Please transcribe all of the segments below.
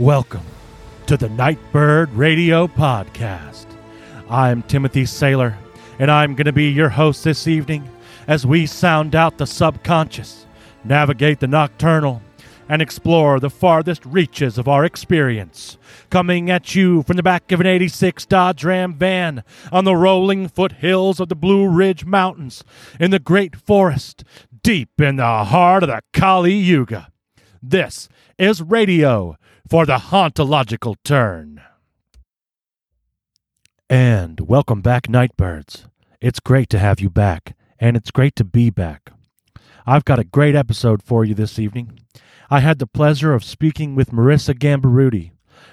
Welcome to the Nightbird Radio Podcast. I'm Timothy Saylor, and I'm going to be your host this evening as we sound out the subconscious, navigate the nocturnal, and explore the farthest reaches of our experience. Coming at you from the back of an 86 Dodge Ram van on the rolling foothills of the Blue Ridge Mountains in the great forest deep in the heart of the Kali Yuga. This is radio for the hauntological turn. And welcome back, Nightbirds. It's great to have you back, and it's great to be back. I've got a great episode for you this evening. I had the pleasure of speaking with Marissa Gamberutti.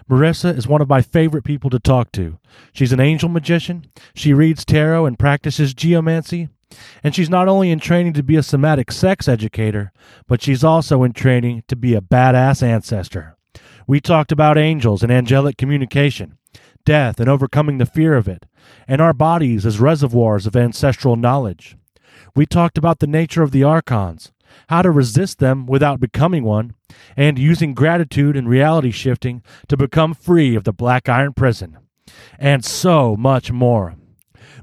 Marissa is one of my favorite people to talk to. She's an angel magician, she reads tarot and practices geomancy, and she's not only in training to be a somatic sex educator, but she's also in training to be a badass ancestor. We talked about angels and angelic communication, death and overcoming the fear of it, and our bodies as reservoirs of ancestral knowledge. We talked about the nature of the archons, how to resist them without becoming one, and using gratitude and reality shifting to become free of the black iron prison, and so much more.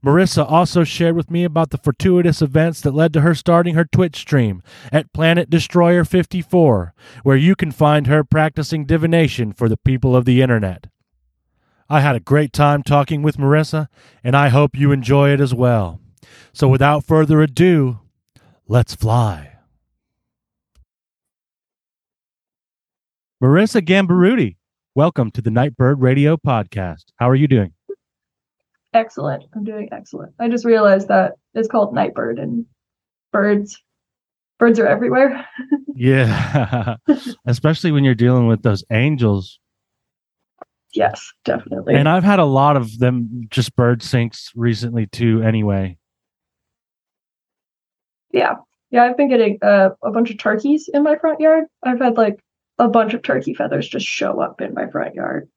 Marissa also shared with me about the fortuitous events that led to her starting her Twitch stream at Planet Destroyer 54, where you can find her practicing divination for the people of the internet. I had a great time talking with Marissa, and I hope you enjoy it as well. So without further ado, let's fly. Marissa Gamberutti, welcome to the Nightbird Radio Podcast. How are you doing? Excellent. I'm doing excellent. I just realized that it's called Nightbird and birds birds are everywhere. yeah. Especially when you're dealing with those angels. Yes, definitely. And I've had a lot of them just bird syncs recently too anyway. Yeah. Yeah, I've been getting uh, a bunch of turkeys in my front yard. I've had like a bunch of turkey feathers just show up in my front yard.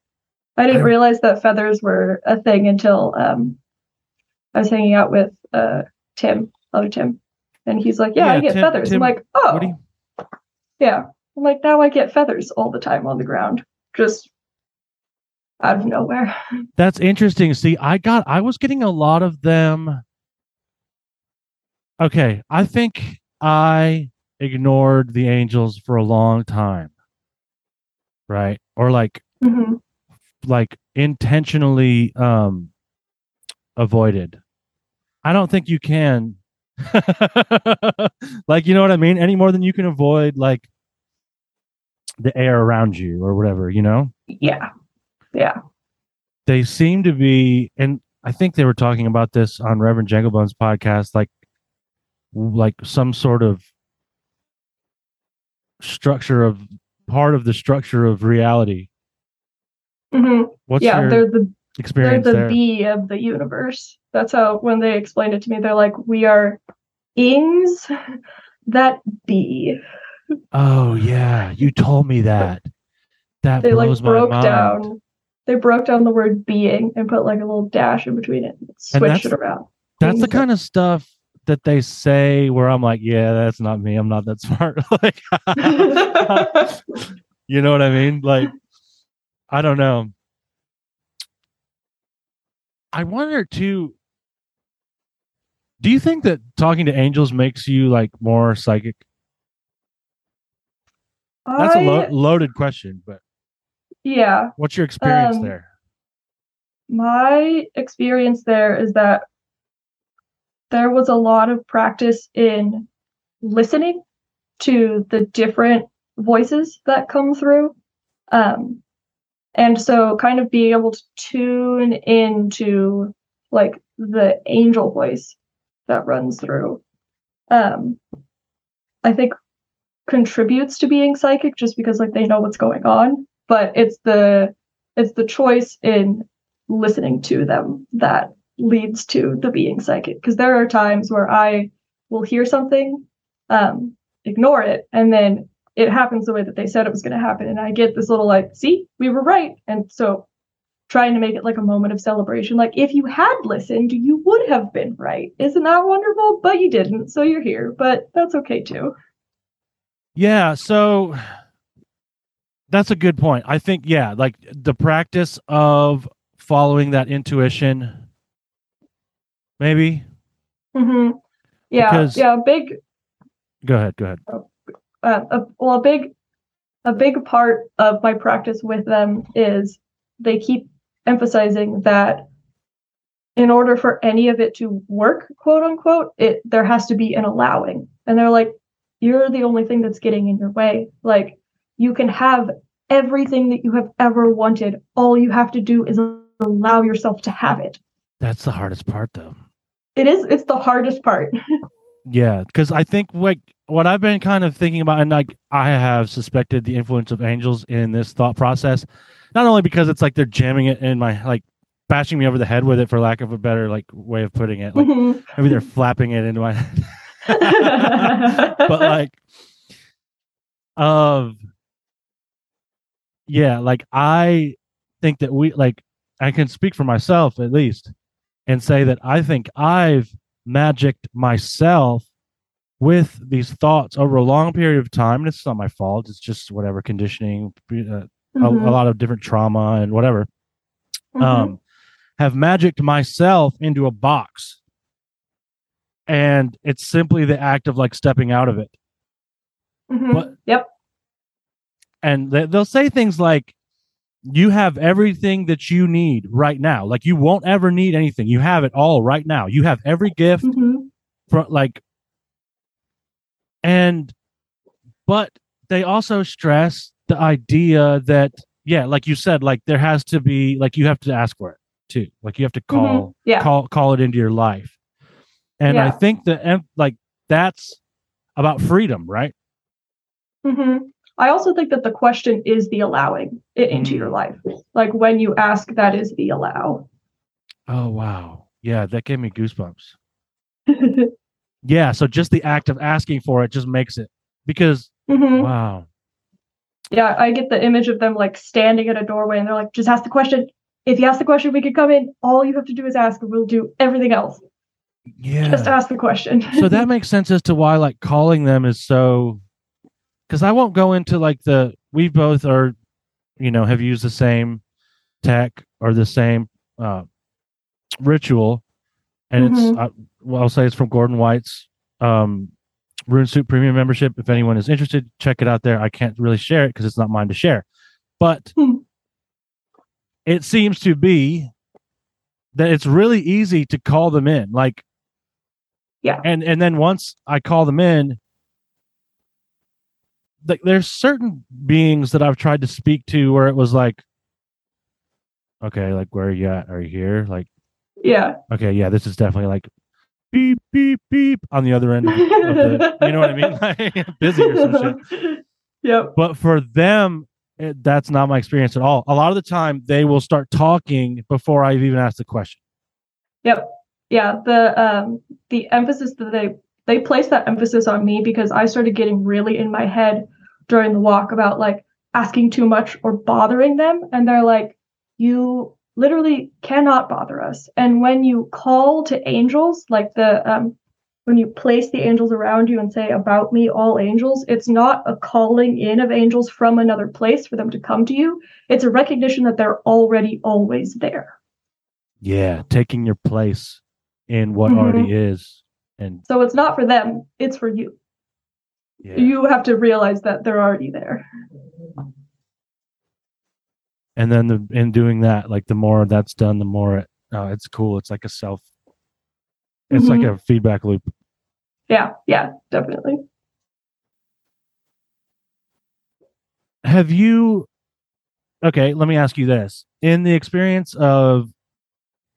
I didn't realize that feathers were a thing until um, I was hanging out with uh, Tim, other Tim, and he's like, "Yeah, Yeah, I get Tim- feathers." Tim- I'm like, "Oh, yeah." I'm like, now I get feathers all the time on the ground, just out of nowhere. That's interesting. See, I got I was getting a lot of them. Okay, I think I ignored the angels for a long time. Right? Or like hmm like intentionally um avoided. I don't think you can like you know what I mean? Any more than you can avoid like the air around you or whatever, you know? Yeah, yeah. they seem to be and i think they were talking about this on reverend janglebone's podcast like like some sort of structure of part of the structure of reality hmm what's yeah, your they're the they're the there bee of the universe. That's how when they explained it to me, they're like, we are ings that be. oh yeah you told me that that They like broke mind. down. They broke down the word being and put like a little dash in between it. And switched that's- it around. that's the Ings that- kind of stuff that they say where i'm like yeah that's not me i'm not that smart like you know what i mean like i don't know i wonder too do you think that talking to angels makes you like more psychic that's a lo- loaded question but yeah. what's your experience Um, there My experience there is that there was a lot of practice in listening to the different voices that come through. Um, and so kind of being able to tune into like the angel voice that runs through, um, I think contributes to being psychic just because like they know what's going on. But it's the it's the choice in listening to them that leads to the being psychic because there are times where i will hear something um ignore it and then it happens the way that they said it was going to happen and i get this little like see we were right and so trying to make it like a moment of celebration like if you had listened you would have been right isn't that wonderful but you didn't so you're here but that's okay too Yeah, so that's a good point. I think yeah, like the practice of following that intuition, maybe. Mm-hmm. Yeah, Because- yeah. Big, Go ahead. Go ahead. Uh, a, well, a big, a big part of my practice with them is they keep emphasizing that in order for any of it to work, quote unquote, it there has to be an allowing, and they're like, you're the only thing that's getting in your way. Like, you can have everything that you have ever wanted. All you have to do is allow yourself to have it. That's the hardest part, though. It is. It's the hardest part. Yeah, because I think like what I've been kind of thinking about, and like I have suspected the influence of angels in this thought process, not only because it's like they're jamming it in my like bashing me over the head with it, for lack of a better like way of putting it. Like Mhm. maybe they're flapping it into my head. but like of yeah like i think that we like i can speak for myself at least and say that i think i've magicked myself with these thoughts over a long period of time and it's not my fault it's just whatever conditioning uh, a, a Mhm. lot of different trauma and whatever Mhm. um, have magicked myself into a box. And it's simply the act of like stepping out of it. Mhm. but- yep. And they, they'll say things like, you have everything that you need right now. Like you won't ever need anything. You have it all right now. You have every gift Mhm. from like, and, but they also stress the idea that, yeah, like you said, like there has to be, like you have to ask for it too. Like you have to Mhm. call Yeah. call call it into your life and i think that like that's about freedom right hmm I also think that the question is the allowing it into your Mm. life. Like when you ask, that is the allow. oh wow yeah that gave me goosebumps yeah so just the act of asking for it just makes it because Mhm. wow Yeah, I get the image of them like standing at a doorway and they're like, just ask the question. If you ask the question, we can come in. All you have to do is ask, and we'll do everything else. yeah Just ask the question. so that makes sense as to why like calling them is so because i won't go into like the we both are you know have used the same tech or the same uh ritual and it's Mhm. uh, well i'll say it's from gordon white's um Rune Soup premium membership if anyone is interested check it out there i can't really share it because it's not mine to share but Hmm. it seems to be that it's really easy to call them in like Yeah. and and then once i call them in like there's certain beings that i've tried to speak to where it was like okay like where are you at are you here like yeah. okay yeah this is definitely like beep beep beep on the other end of the, you know what i mean like busy or some shit Yep. but for them it, that's not my experience at all a lot of the time they will start talking before i've even asked the question Yep. Yeah. The um the emphasis that they they place that emphasis on me because I started getting really in my head during the walk about like asking too much or bothering them. And they're like, you literally cannot bother us. And when you call to angels, like the um when you place the angels around you and say, About me, all angels, it's not a calling in of angels from another place for them to come to you. It's a recognition that they're already always there. yeah taking your place in what Mhm. already is and So it's not for them, it's for you. Yeah You have to realize that they're already there. and then the, in doing that like the more that's done the more it, uh, it's cool it's like a self it's like Mhm. a feedback loop Yeah, yeah, definitely. have you okay let me ask you this in the experience of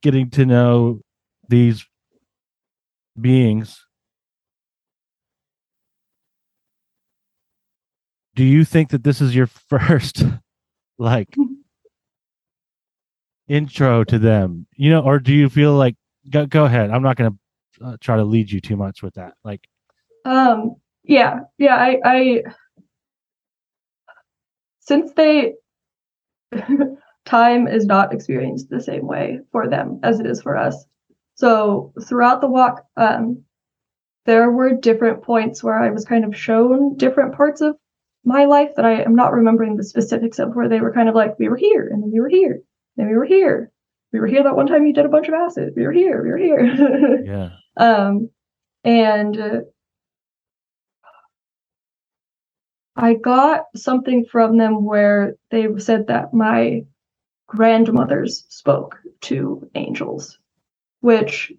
getting to know these beings do you think that this is your first like intro to them you know or do you feel like go, go ahead i'm not going to uh, try to lead you too much with that like Um, yeah, yeah, I, I since they time is not experienced the same way for them as it is for us. So throughout the walk, um, there were different points where I was kind of shown different parts of my life that I am not remembering the specifics of, where they were kind of like, we were here, and then we were here, then we were here, we were here that one time you did a bunch of acid, we were here, we were here. Yeah. um, and uh, I got something from them where they said that my grandmothers spoke to angels, which,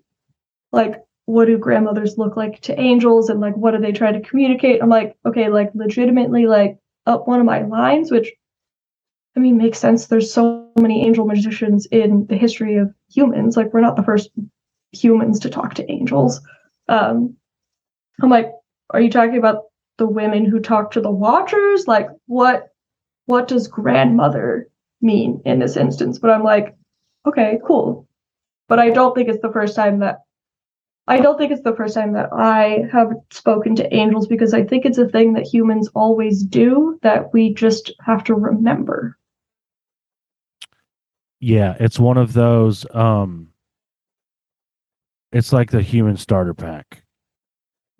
like, what do grandmothers look like to angels and like what do they try to communicate? I'm like, okay, like legitimately like up one of my lines, which I mean makes sense. There's so many angel magicians in the history of humans. Like we're not the first humans to talk to angels. Um I'm like, are you talking about the women who talk to the watchers? Like what what does grandmother mean in this instance? But I'm like, okay, cool. But I don't think it's the first time that I don't think it's the first time that I have spoken to angels because I think it's a thing that humans always do that we just have to remember. Yeah, it's one of those um it's like the human starter pack.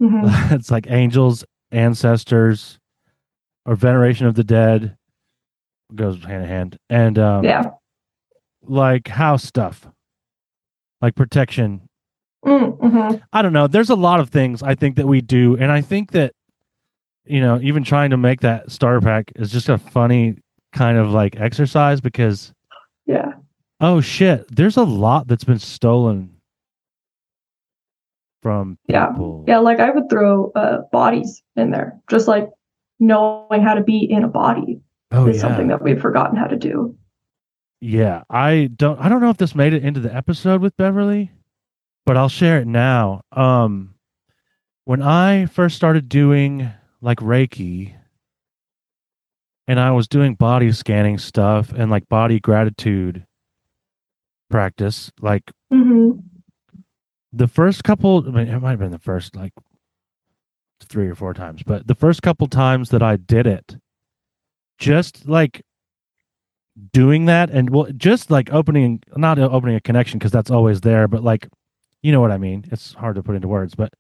Mhm. it's like angels, ancestors, or veneration of the dead goes hand in hand. And um Yeah. like house stuff. Like protection. Mm, mhm. I don't know. There's a lot of things I think that we do and I think that you know, even trying to make that starter pack is just a funny kind of like exercise because Yeah. oh shit, there's a lot that's been stolen from Yeah. people. Yeah. Like I would throw uh, bodies in there, just like knowing how to be in a body Oh is yeah. something that we've forgotten how to do. Yeah, I don't I don't know if this made it into the episode with Beverly, but I'll share it now. Um when I first started doing like Reiki and I was doing body scanning stuff and like body gratitude practice, like hmm the first couple I mean it might have been the first like three or four times, but the first couple times that I did it, just like doing that and well just like opening not opening a connection because that's always there, but like you know what I mean. It's hard to put into words, but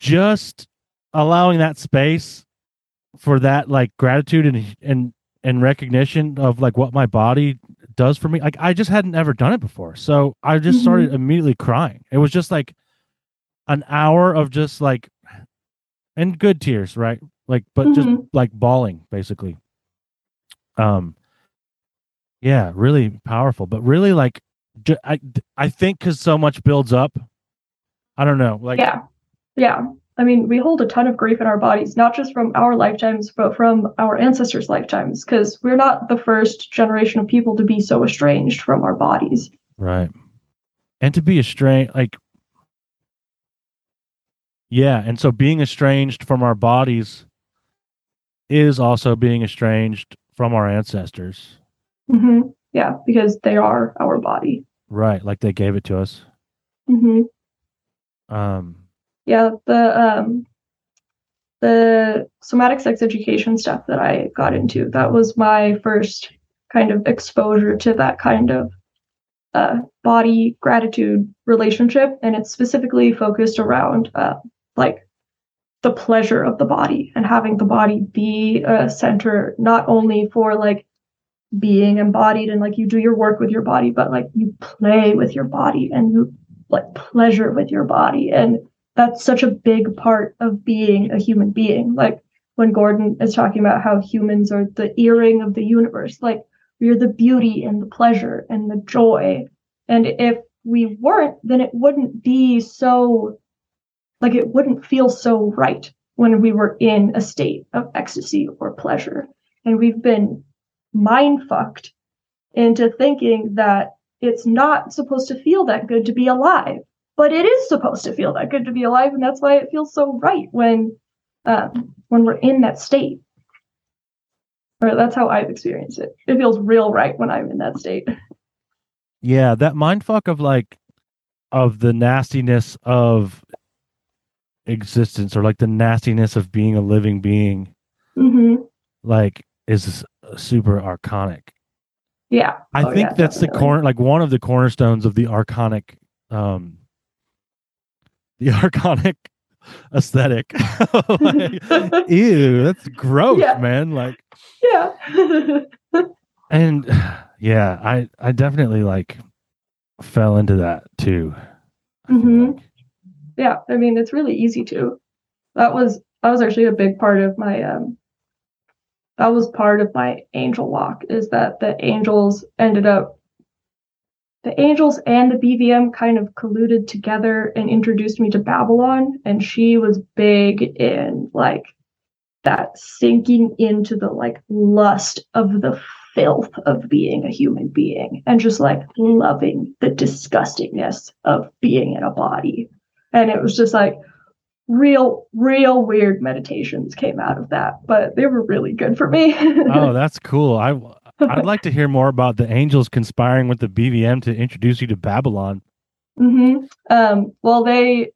just allowing that space for that like gratitude and and and recognition of like what my body does for me. Like I just hadn't ever done it before. So I just Mhm. started immediately crying. It was just like an hour of just like and good tears, right? Like but just Mhm. like bawling basically. Um yeah, really powerful, but really like I I think cuz so much builds up. I don't know. Like yeah. Yeah. I mean, we hold a ton of grief in our bodies, not just from our lifetimes, but from our ancestors' lifetimes, because we're not the first generation of people to be so estranged from our bodies. Right. And to be estranged, like, yeah. And so being estranged from our bodies is also being estranged from our ancestors. hmm Yeah, because they are our body. Right. Like they gave it to us. hmm Um, Yeah, the um, the somatic sex education stuff that I got into, that was my first kind of exposure to that kind of uh, body gratitude relationship, and it's specifically focused around uh, like the pleasure of the body and having the body be a center not only for like being embodied and like you do your work with your body, but like you play with your body and you like pleasure with your body and that's such a big part of being a human being. Like when Gordon is talking about how humans are the earring of the universe, like we're the beauty and the pleasure and the joy. And if we weren't, then it wouldn't be so, like, it wouldn't feel so right when we were in a state of ecstasy or pleasure. And we've been mind fucked into thinking that it's not supposed to feel that good to be alive. But it is supposed to feel that good to be alive and that's why it feels so right when um, when we're in that state. Or that's how i've experienced it. It feels real right when i'm in that state. Yeah. That mind fuck of like, of the nastiness of existence or like the nastiness of being a living being, hmm like, is super archonic. yeah I Oh, think yeah, that's the corner, like one of the cornerstones of the archonic, um, the archonic aesthetic. like, ew, that's gross, Yeah. man. Like yeah. and yeah, I I definitely like fell into that too. Mhm. like. yeah. I mean, it's really easy to. That was that was actually a big part of my um. That was part of my angel walk. Is that the angels ended up. The angels and the BVM kind of colluded together and introduced me to Babylon, and she was big in like that sinking into the like lust of the filth of being a human being and just like loving the disgustingness of being in a body. And it was just like real, real weird meditations came out of that, but they were really good for me. Oh, that's cool. I I'd like to hear more about the angels conspiring with the BVM to introduce you to Babylon. hmm Um, well, they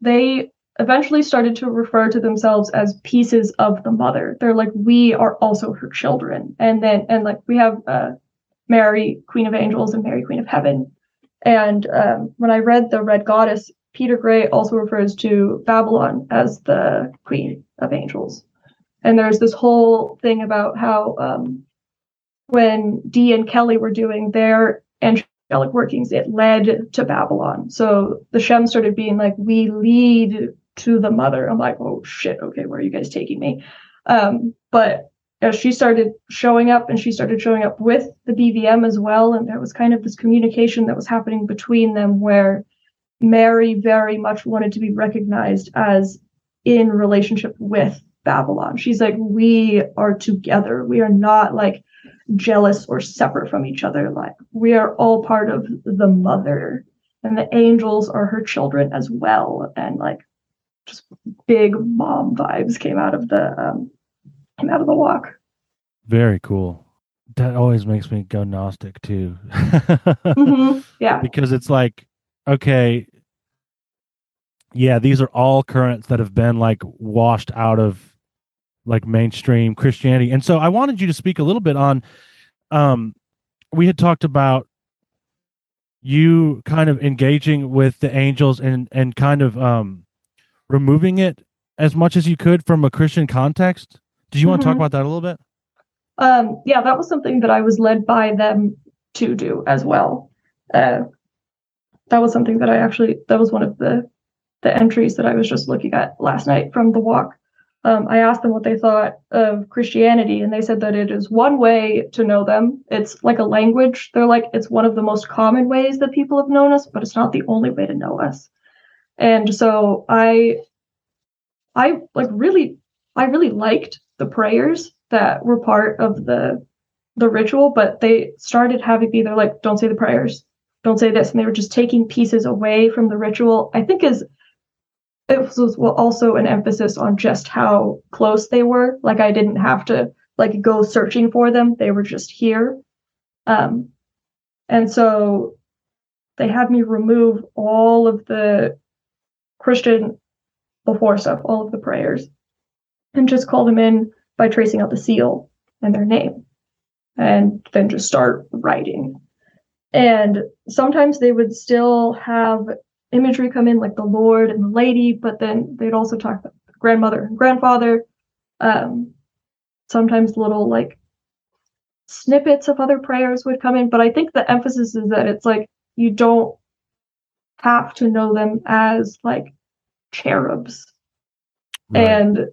they eventually started to refer to themselves as pieces of the mother. They're like, we are also her children, and then and like we have uh, Mary, Queen of Angels, and Mary, Queen of Heaven. And um, when I read the Red Goddess, Peter Gray also refers to Babylon as the Queen of Angels. And there's this whole thing about how um, when Dee and Kelly were doing their angelic workings, it led to Babylon. So the Shem started being like, we lead to the mother. I'm like, oh shit, okay, where are you guys taking me? Um, but as she started showing up and she started showing up with the BVM as well, and there was kind of this communication that was happening between them where Mary very much wanted to be recognized as in relationship with Babylon. She's like, we are together. We are not like jealous or separate from each other. Like we are all part of the mother, and the angels are her children as well. And like, just big mom vibes came out of the um, came out of the walk. Very cool. That always makes me go Gnostic too. Mhm. Yeah, because it's like okay yeah these are all currents that have been like washed out of like mainstream christianity and so i wanted you to speak a little bit on um we had talked about you kind of engaging with the angels and and kind of um removing it as much as you could from a christian context did you want to talk Mhm. about that a little bit um, yeah, that was something that I was led by them to do as well. Uh, that was something that I actually that was one of the the entries that I was just looking at last night from the walk. Um, I asked them what they thought of Christianity, and they said that it is one way to know them. It's like a language. They're like it's one of the most common ways that people have known us, but it's not the only way to know us. And so I, I like really, I really liked the prayers that were part of the the ritual, but they started having me. They're like, "Don't say the prayers, don't say this," and they were just taking pieces away from the ritual. I think is it was also an emphasis on just how close they were. Like I didn't have to like go searching for them; they were just here. Um, and so they had me remove all of the Christian before stuff, all of the prayers, and just call them in by tracing out the seal and their name, and then just start writing. And sometimes they would still have imagery come in, like the Lord and the Lady, but then they'd also talk about grandmother and grandfather. Um, sometimes little like snippets of other prayers would come in, but I think the emphasis is that it's like you don't have to know them as like cherubs Right. and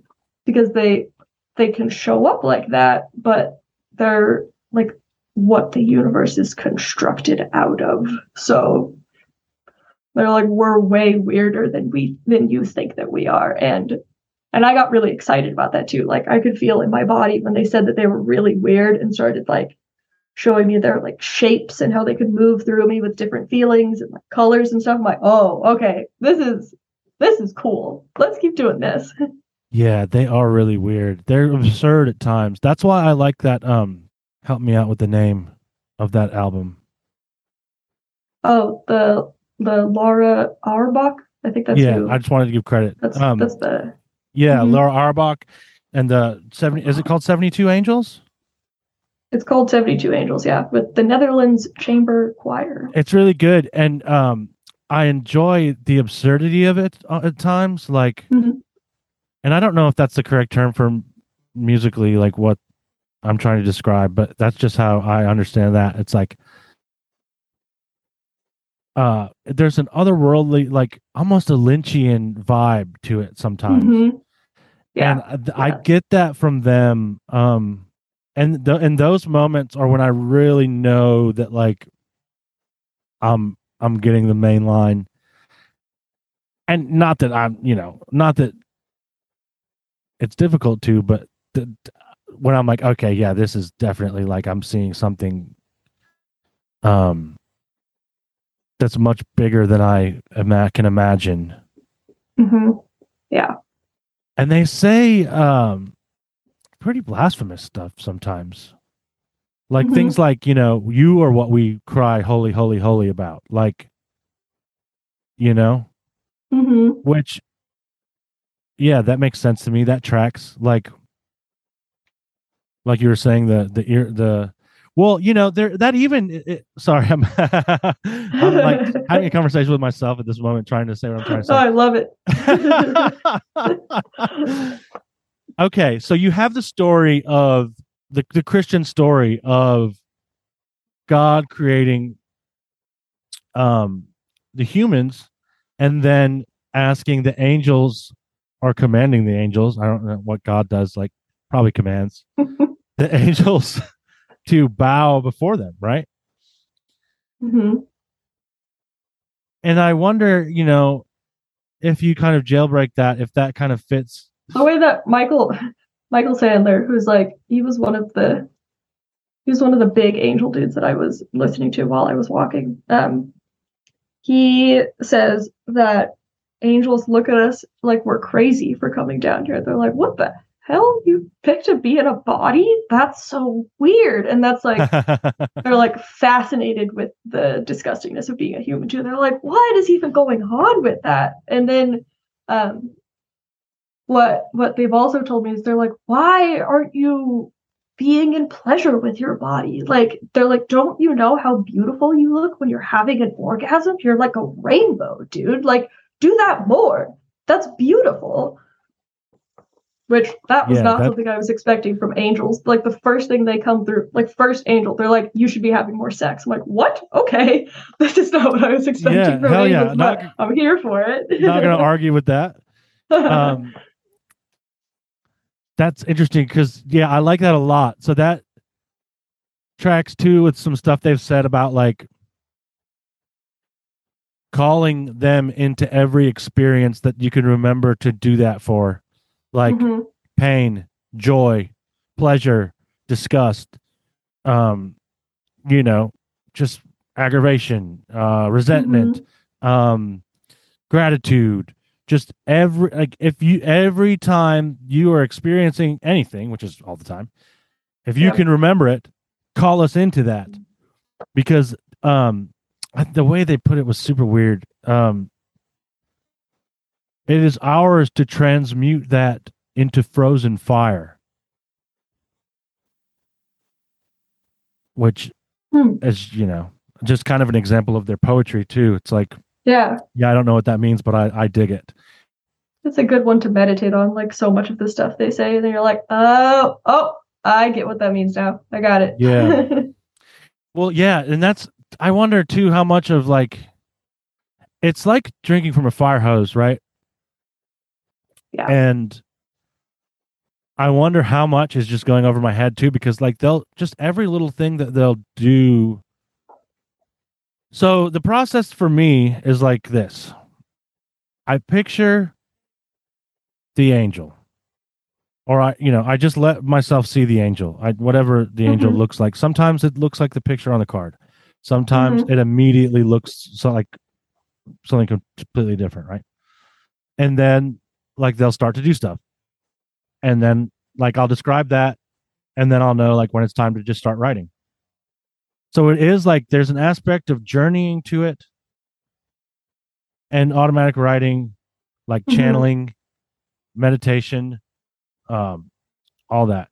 because they they can show up like that but they're like what the universe is constructed out of so they're like we're way weirder than we than you think that we are and and i got really excited about that too like i could feel in my body when they said that they were really weird and started like showing me their like shapes and how they could move through me with different feelings and like colors and stuff i'm like oh okay this is this is cool let's keep doing this Yeah, they are really weird. They're absurd at times. That's why I like that. Um, help me out with the name of that album. Oh, the the Lera Auerbach. I think that's yeah, who. I just wanted to give credit. that's um, that's the. yeah, Mhm. Lera Auerbach and the seventy. Is it called Seventy Two Angels? It's called Seventy Two Angels. Yeah, with the Netherlands Chamber Choir. It's really good, and um, I enjoy the absurdity of it uh, at times. Like, Mhm. and I don't know if that's the correct term for musically, like what I'm trying to describe, but that's just how I understand that. It's like, uh, there's an otherworldly, like almost a Lynchian vibe to it sometimes. Mhm. Yeah. and I- th- I get that from them. Um, and the, and those moments are when I really know that like I'm I'm getting the main line. And not that I'm, you know, not that it's difficult to, but when I'm like, okay, yeah, this is definitely like I'm seeing something um that's much bigger than I ima- can imagine. Mhm. Yeah. and they say um pretty blasphemous stuff sometimes like Mhm. things like you know you are what we cry holy holy holy about like you know Mhm. which yeah that makes sense to me that tracks like like you were saying the the ear the well you know there that even it, sorry i'm i'm like having a conversation with myself at this moment trying to say what i'm trying to Oh, say I love it. okay, so you have the story of the the Christian story of God creating um the humans and then asking the angels or commanding the angels, I don't know what God does, like probably commands the angels to bow before them, right? Mhm. And I wonder, you know, if you kind of jailbreak that, if that kind of fits the way that Michael Michael Sandler, who's like he was one of the he was one of the big angel dudes that I was listening to while I was walking. Um, he says that angels look at us like we're crazy for coming down here. They're like, "What the hell? You picked to be in a body? That's so weird." And that's like they're like fascinated with the disgustingness of being a human too. They're like, what is even going on with that? And then um what what they've also told me is they're like, why aren't you being in pleasure with your body? Like they're like, don't you know how beautiful you look when you're having an orgasm? You're like a rainbow, dude. Like do that more. That's beautiful. Which that was Yeah, not that- something I was expecting from angels. Like the first thing they come through, like first angel, they're like, "You should be having more sex." I'm like, "What? Okay, this is not what I was expecting Yeah, from hell yeah, angels, not- but I'm here for it." not going to argue with that. um that's interesting because yeah i like that a lot so that tracks too with some stuff they've said about like calling them into every experience that you can remember to do that for like Mhm. Pain joy pleasure disgust um you know just aggravation uh resentment um gratitude just every like if you every time you are experiencing anything which is all the time if you can remember it call us into that. Because um the way they put it was super weird. Um it is ours to transmute that into frozen fire which Hmm. is you know just kind of an example of their poetry too it's like yeah, yeah i don't know what that means but i i dig it it's a good one to meditate on. Like so much of the stuff they say, and then you're like, "Oh, oh, I get what that means now. I got it." Yeah. Well, yeah, and that's I wonder too how much of like it's like drinking from a fire hose, right? Yeah. And I wonder how much is just going over my head too, because like they'll just every little thing that they'll do. So the process for me is like this. I picture the angel. Or I, you know, I just let myself see the angel. I whatever the angel Mhm. looks like. Sometimes it looks like the picture on the card. Sometimes it immediately looks so like something completely different, right? And then like they'll start to do stuff. And then like I'll describe that and then I'll know like when it's time to just start writing. So it is like there's an aspect of journeying to it and automatic writing, like Mhm. channeling, meditation, um, all that.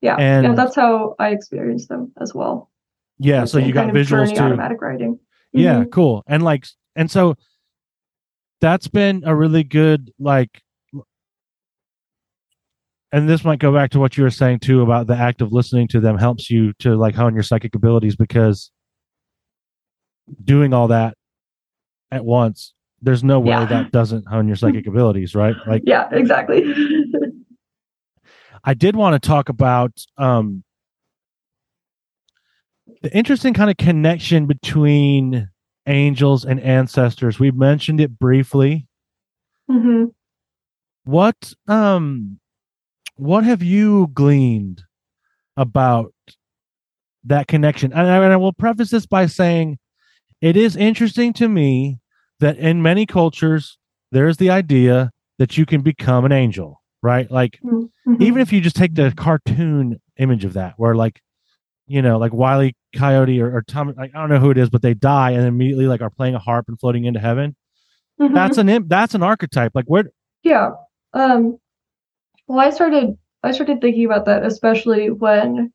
yeah, And- yeah, that's how I experienced them as well. Yeah, so you got visuals too. automatic writing. Yeah, Mhm. cool. And like And so that's been a really good like and this might go back to what you were saying too about the act of listening to them helps you to like hone your psychic abilities because doing all that at once there's no way Yeah. that doesn't hone your psychic abilities right like Yeah, exactly. i did want to talk about um the interesting kind of connection between angels and ancestors we mentioned it briefly mm-hmm. what um what have you gleaned about that connection and I, and I will preface this by saying it is interesting to me that in many cultures there's the idea that you can become an angel right like Mm-hmm. even if you just take the cartoon image of that where like you know like wiley coyote or, or tom like, i don't know who it is but they die and immediately like are playing a harp and floating into heaven Mhm. that's an that's an archetype like where Yeah. Um well I started I started thinking about that especially when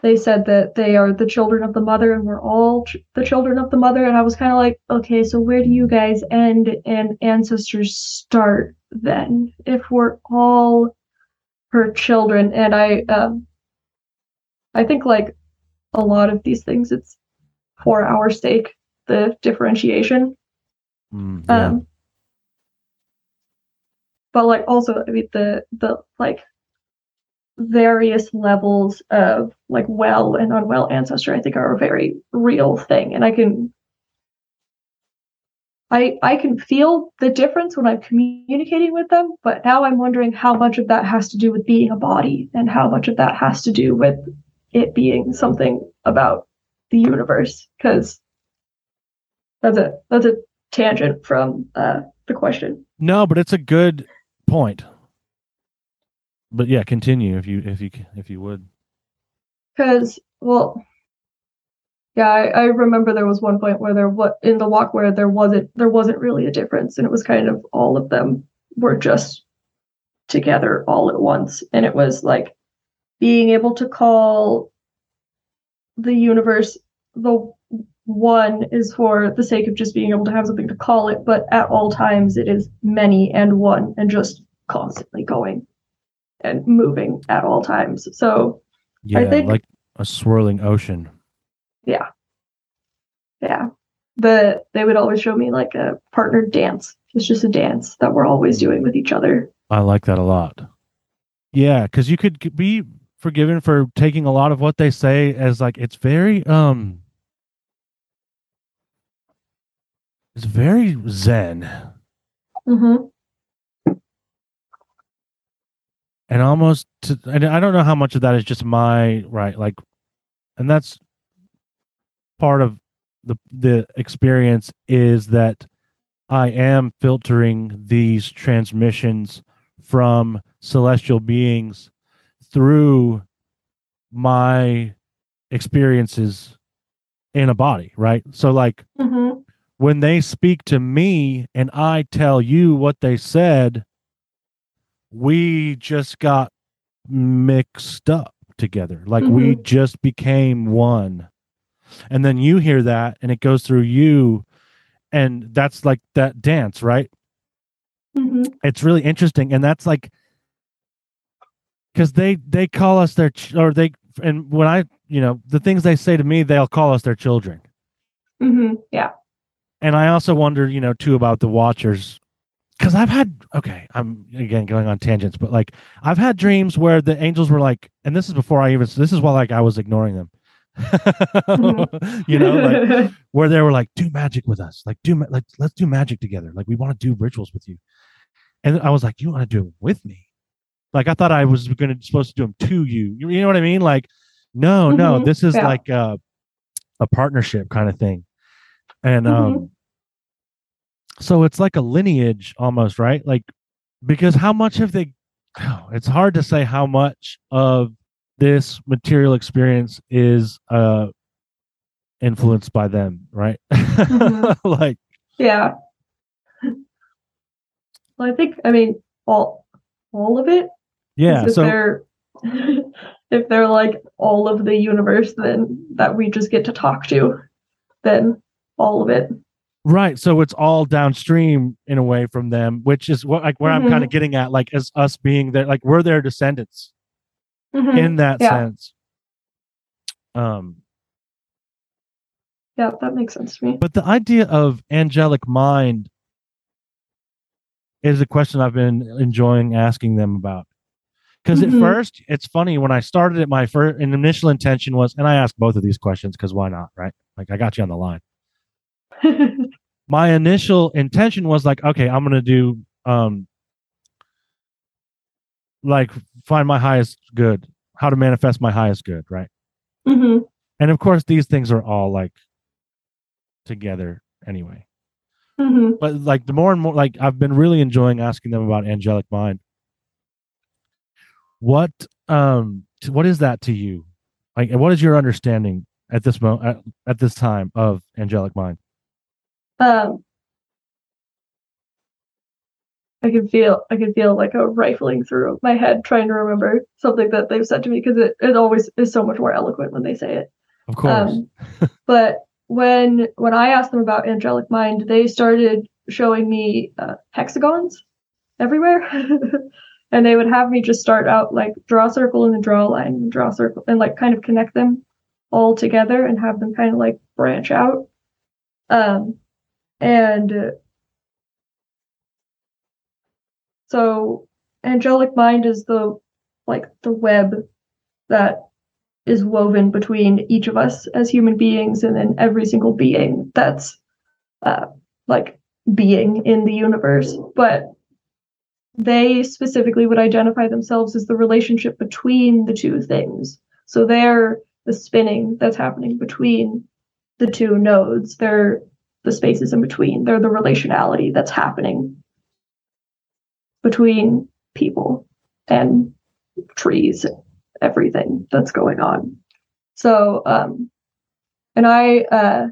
they said that they are the children of the mother and we're all ch- the children of the mother. And I was kind of like okay so where do you guys end and ancestors start then if we're all her children? And I um I think like a lot of these things it's for our sake the differentiation. Mm, yeah. um, but like also, I mean the the like various levels of like well and unwell ancestor, I think are a very real thing, and I can I I can feel the difference when I'm communicating with them, but now I'm wondering how much of that has to do with being a body and how much of that has to do with it being something about the universe because that's a that's a tangent from uh, the question. No, but it's a good point. But yeah, continue if you if you if you would. Because well, yeah, I, I remember there was one point where there what in the walk where there wasn't there wasn't really a difference, and it was kind of all of them were just together all at once, and it was like being able to call the universe the one is for the sake of just being able to have something to call it, but at all times it is many and one and just constantly going and moving at all times. So Yeah, think- like a swirling ocean. yeah. Yeah. The they would always show me like a partnered dance. It's just a dance that we're always doing with each other. I like that a lot. Yeah, because you could be forgiven for taking a lot of what they say as like it's very um it's very zen Mm-hmm. and almost to, and I don't know how much of that is just my right like and that's part of the the experience is that I am filtering these transmissions from celestial beings through my experiences in a body right so like Mm-hmm. When they speak to me and I tell you what they said, we just got mixed up together. Like we just became one. And then you hear that and it goes through you. And that's like that dance, right? Mm-hmm. It's really interesting. And that's like, because they they call us their ch- or they and when I you know the things they say to me they'll call us their children Mm-hmm. Yeah. And I also wonder, you know, too about the watchers because I've had okay, I'm again going on tangents, but like I've had dreams where the angels were like, and this is before I even this is while like I was ignoring them, you know, like where they were like, do magic with us, like do ma- like let's do magic together, like we want to do rituals with you, and I was like, you want to do it with me, like I thought I was going to supposed to do them to you, you know what I mean, like no, no, Mhm, this is yeah. like a a partnership kind of thing, and Mhm. um so it's like a lineage almost right like because how much have they oh, it's hard to say how much of this material experience is uh influenced by them right Mhm. like yeah. Well, I think I mean all all of it. yeah if so they're if they're like all of the universe then that we just get to talk to, then all of it. Right. So it's all downstream in a way from them, which is what like where I'm kind of getting at, like as us being there, like we're their descendants Mhm. in that Yeah. sense. Um, Yeah, that makes sense to me. but the idea of angelic mind is a question I've been enjoying asking them about. Because Mhm. at first, it's funny when I started it, my first initial intention was, and I asked both of these questions because why not, right? Like I got you on the line. My initial intention was like, okay, I'm gonna do um like find my highest good, how to manifest my highest good, right? hmm And of course these things are all like together anyway. hmm But like the more and more like I've been really enjoying asking them about angelic mind. What um t- what is that to you? Like what is your understanding at this moment at, at this time of angelic mind? Um, I can feel I can feel like a rifling through my head trying to remember something that they've said to me because it, it always is so much more eloquent when they say it. Of course. Um, but when when I asked them about angelic mind, they started showing me uh, hexagons everywhere, and they would have me just start out like draw a circle and then draw a line and draw a circle and like kind of connect them all together and have them kind of like branch out. Um, and so angelic mind is the like the web that is woven between each of us as human beings and then every single being that's uh, like being in the universe. But they specifically would identify themselves as the relationship between the two things. So they're the spinning that's happening between the two nodes. They're the spaces in between they're the relationality that's happening between people and trees everything that's going on. So, um, and I, uh,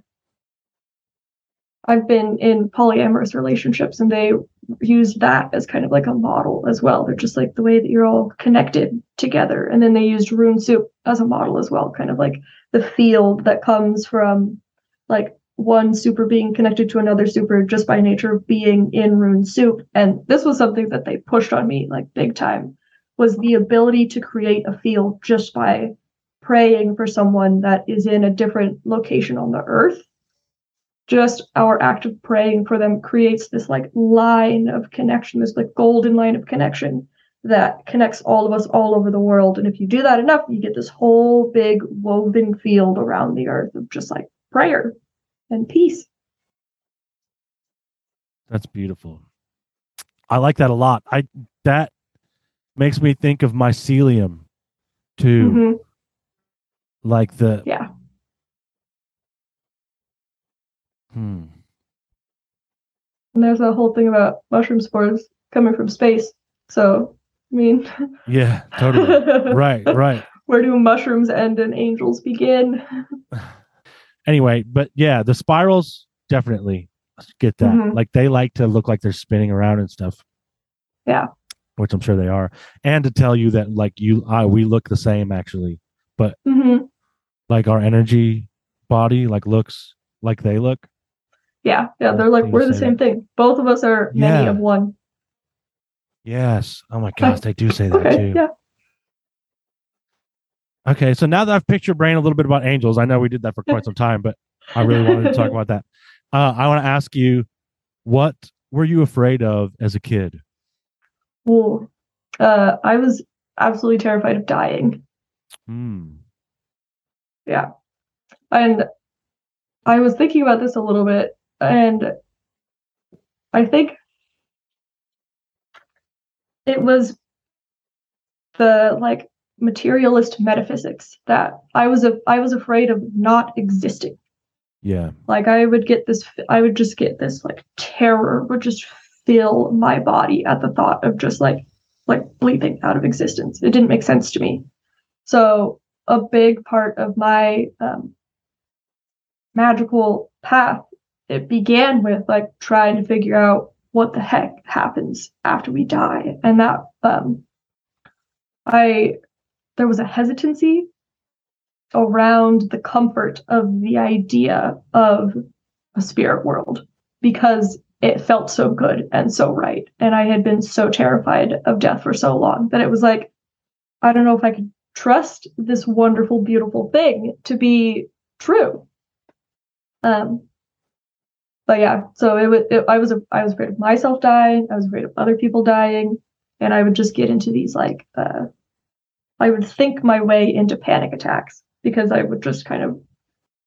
I've been in polyamorous relationships and they use that as kind of like a model as well. They're just like the way that you're all connected together. And then they used Rune Soup as a model as well, kind of like the field that comes from like one super being connected to another super just by nature of being in Rune Soup. And this was something that they pushed on me like big time was the ability to create a field just by praying for someone that is in a different location on the earth. Just our act of praying for them creates this like line of connection, this like golden line of connection that connects all of us all over the world. And if you do that enough, you get this whole big woven field around the earth of just like prayer and peace. That's beautiful. I like that a lot. I that makes me think of mycelium too. Mhm. Like the Yeah. hmm. And there's a whole thing about mushroom spores coming from space. So, I mean, Yeah, totally. right, right. Where do mushrooms end and angels begin? Anyway, but yeah, the spirals definitely get that. Mhm. Like they like to look like they're spinning around and stuff. Yeah. Which I'm sure they are. And to tell you that like you I we look the same actually. hmm Like our energy body like looks like they look. Yeah, yeah, they're like we're the same thing. Both of us are many Yeah. of one. Yes. Oh my gosh, they do say that Okay, too. yeah. Okay, so now that I've picked your brain a little bit about angels, I know we did that for quite some time, but I really wanted to talk about that. Uh, I want to ask you, what were you afraid of as a kid? Well, Uh, I was absolutely terrified of dying. Hmm. Yeah. And I was thinking about this a little bit, and I think it was the like materialist metaphysics that I was a, I was afraid of not existing. Yeah. Like I would get this I would just get this like terror would just fill my body at the thought of just like like bleeping out of existence. It didn't make sense to me. So a big part of my um, magical path it began with like trying to figure out what the heck happens after we die and that um i there was a hesitancy around the comfort of the idea of a spirit world because it felt so good and so right. And I had been so terrified of death for so long that it was like, I don't know if I could trust this wonderful, beautiful thing to be true. Um, but yeah, so it was. It, I was. I was afraid of myself dying. I was afraid of other people dying, and I would just get into these like. Uh, I would think my way into panic attacks because I would just kind of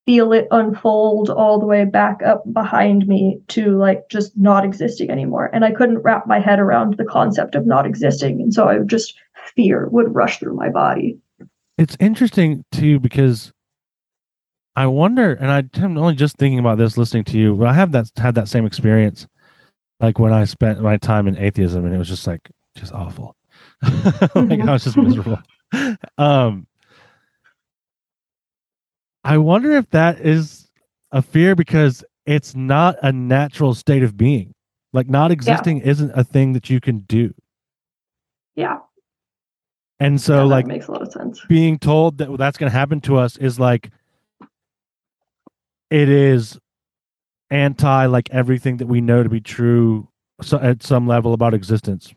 feel it unfold all the way back up behind me to like just not existing anymore. And I couldn't wrap my head around the concept of not existing. And so I would just fear would rush through my body. It's interesting too because I wonder, and I'm only just thinking about this listening to you, but I have that had that same experience, like when I spent my time in atheism, and it was just like just awful. like I was just mm-hmm. miserable. Um, I wonder if that is a fear because it's not a natural state of being. Like not existing yeah. isn't a thing that you can do. Yeah. And so, yeah, like, makes a lot of sense. Being told that that's going to happen to us is like, it is anti like everything that we know to be true so, at some level about existence.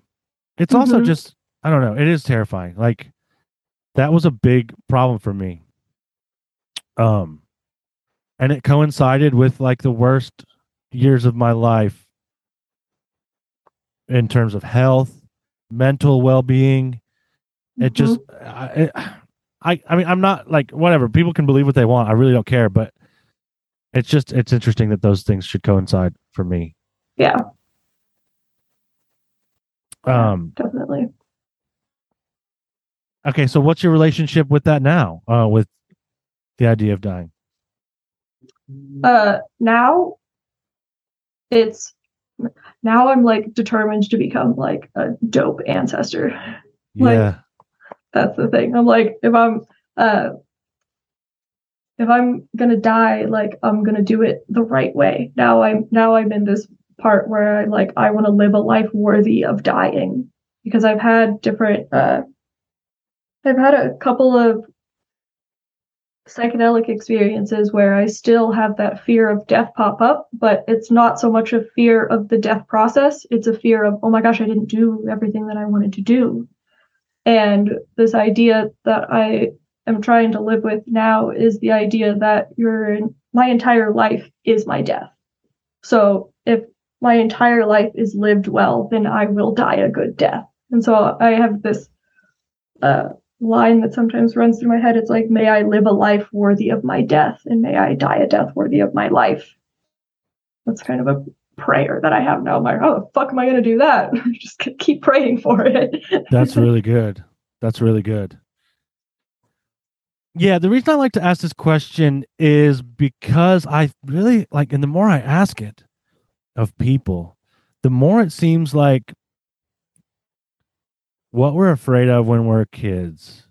It's mm-hmm. also just, I don't know, it is terrifying. Like, that was a big problem for me. Um, and it coincided with like the worst years of my life in terms of health, mental well-being, it just I, I i mean i'm not like whatever. People can believe what they want. I really don't care but it's just it's interesting that those things should coincide for me. Yeah. Um definitely okay so what's your relationship with that now uh with the idea of dying uh now it's now i'm like determined to become like a dope ancestor like, yeah that's the thing. I'm like, if I'm uh if I'm gonna die, like I'm gonna do it the right way. Now I'm now I'm in this part where I like I want to live a life worthy of dying because I've had different uh I've had a couple of psychedelic experiences where I still have that fear of death pop up, but it's not so much a fear of the death process. It's a fear of, oh my gosh, I didn't do everything that I wanted to do. And this idea that I am trying to live with now is the idea that your my entire life is my death. So if my entire life is lived well, then I will die a good death. And so I have this uh, line that sometimes runs through my head. It's like, may I live a life worthy of my death, and may I die a death worthy of my life. That's kind of a prayer that I have now. I'm like, oh, fuck am I going to do that? Just keep praying for it. That's really good. That's really good. Yeah, the reason I like to ask this question is because I really like, and the more I ask it of people, the more it seems like what we're afraid of when we're kids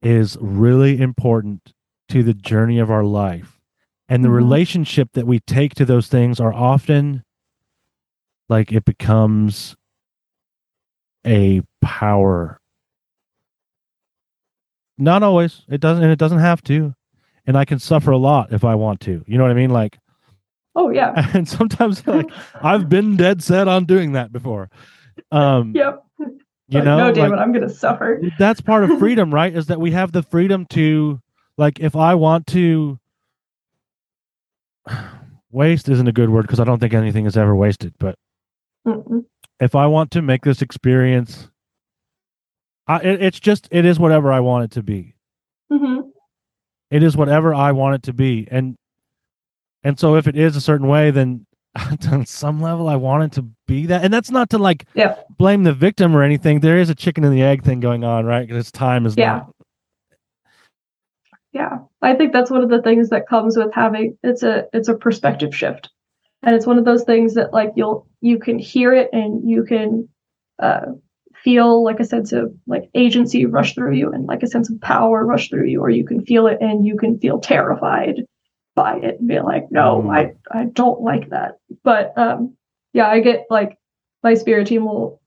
is really important to the journey of our life. And the mm-hmm. relationship that we take to those things are often like it becomes a power. Not always. It doesn't and it doesn't have to. And i can suffer a lot if i want to. You know what i mean? Like oh yeah. and sometimes like i've been dead set on doing that before. Um yep you like, know no damn like, it i'm gonna suffer that's part of freedom right is that we have the freedom to like if i want to waste isn't a good word because I don't think anything is ever wasted. But Mm-mm. if I want to make this experience, I, it, it's just it is whatever I want it to be. Mm-hmm. It is whatever I want it to be, and and so if it is a certain way, then on some level I wanted to be that. And that's not to like yeah. blame the victim or anything. There is a chicken and the egg thing going on, right? Because time is yeah. not yeah i think that's one of the things that comes with having it's a it's a perspective shift and it's one of those things that like you'll you can hear it and you can uh, feel like a sense of like agency rush through you and like a sense of power rush through you or you can feel it and you can feel terrified by it and be like no mm. i i don't like that but um yeah i get like my spirit team will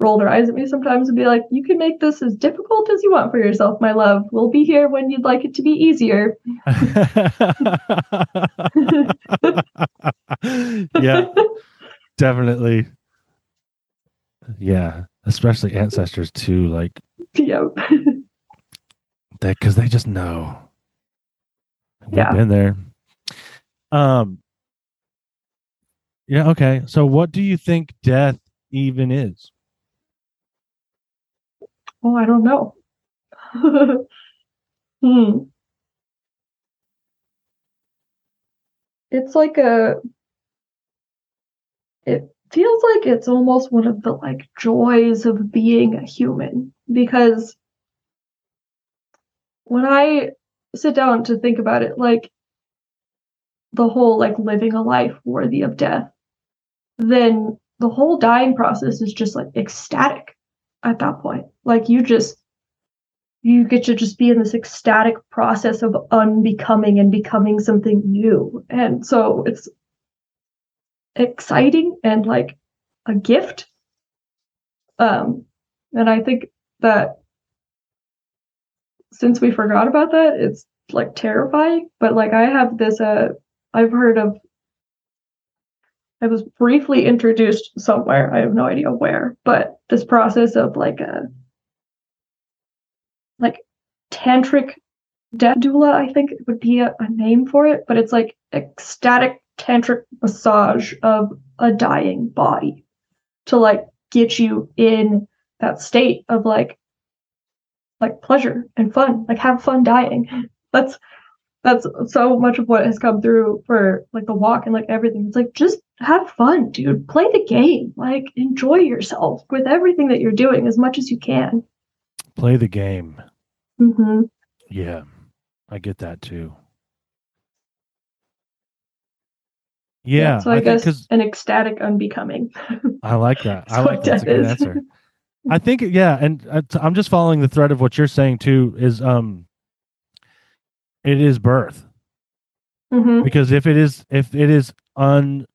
roll their eyes at me sometimes and be like, "You can make this as difficult as you want for yourself, my love. We'll be here when you'd like it to be easier." yeah, definitely. Yeah, especially ancestors too, like yep. that because they just know. We've Yeah. been there. Um. Yeah. Okay. So, what do you think death even is? Oh, I don't know. hmm. It's like a. It feels like it's almost one of the like joys of being a human because when I sit down to think about it, like the whole like living a life worthy of death, then the whole dying process is just like ecstatic at that point. Like you just you get to just be in this ecstatic process of unbecoming and becoming something new. And so it's exciting and like a gift. Um and I think that since we forgot about that, it's like terrifying. But like I have this uh I've heard of I was briefly introduced somewhere, I have no idea where, but this process of like a like tantric death doula, I think it would be a, a name for it, but it's like ecstatic tantric massage of a dying body to like get you in that state of like like pleasure and fun, like have fun dying. That's that's so much of what has come through for like the walk and like everything. It's like just have fun, dude. Play the game. Like enjoy yourself with everything that you're doing as much as you can. Play the game. hmm Yeah, I get that too. Yeah, so I, think guess an ecstatic unbecoming. I like that. I like that. That's a good is. answer. I think yeah, and uh, I'm just following the thread of what you're saying too. Is um, it is birth hmm because if it is if it is un,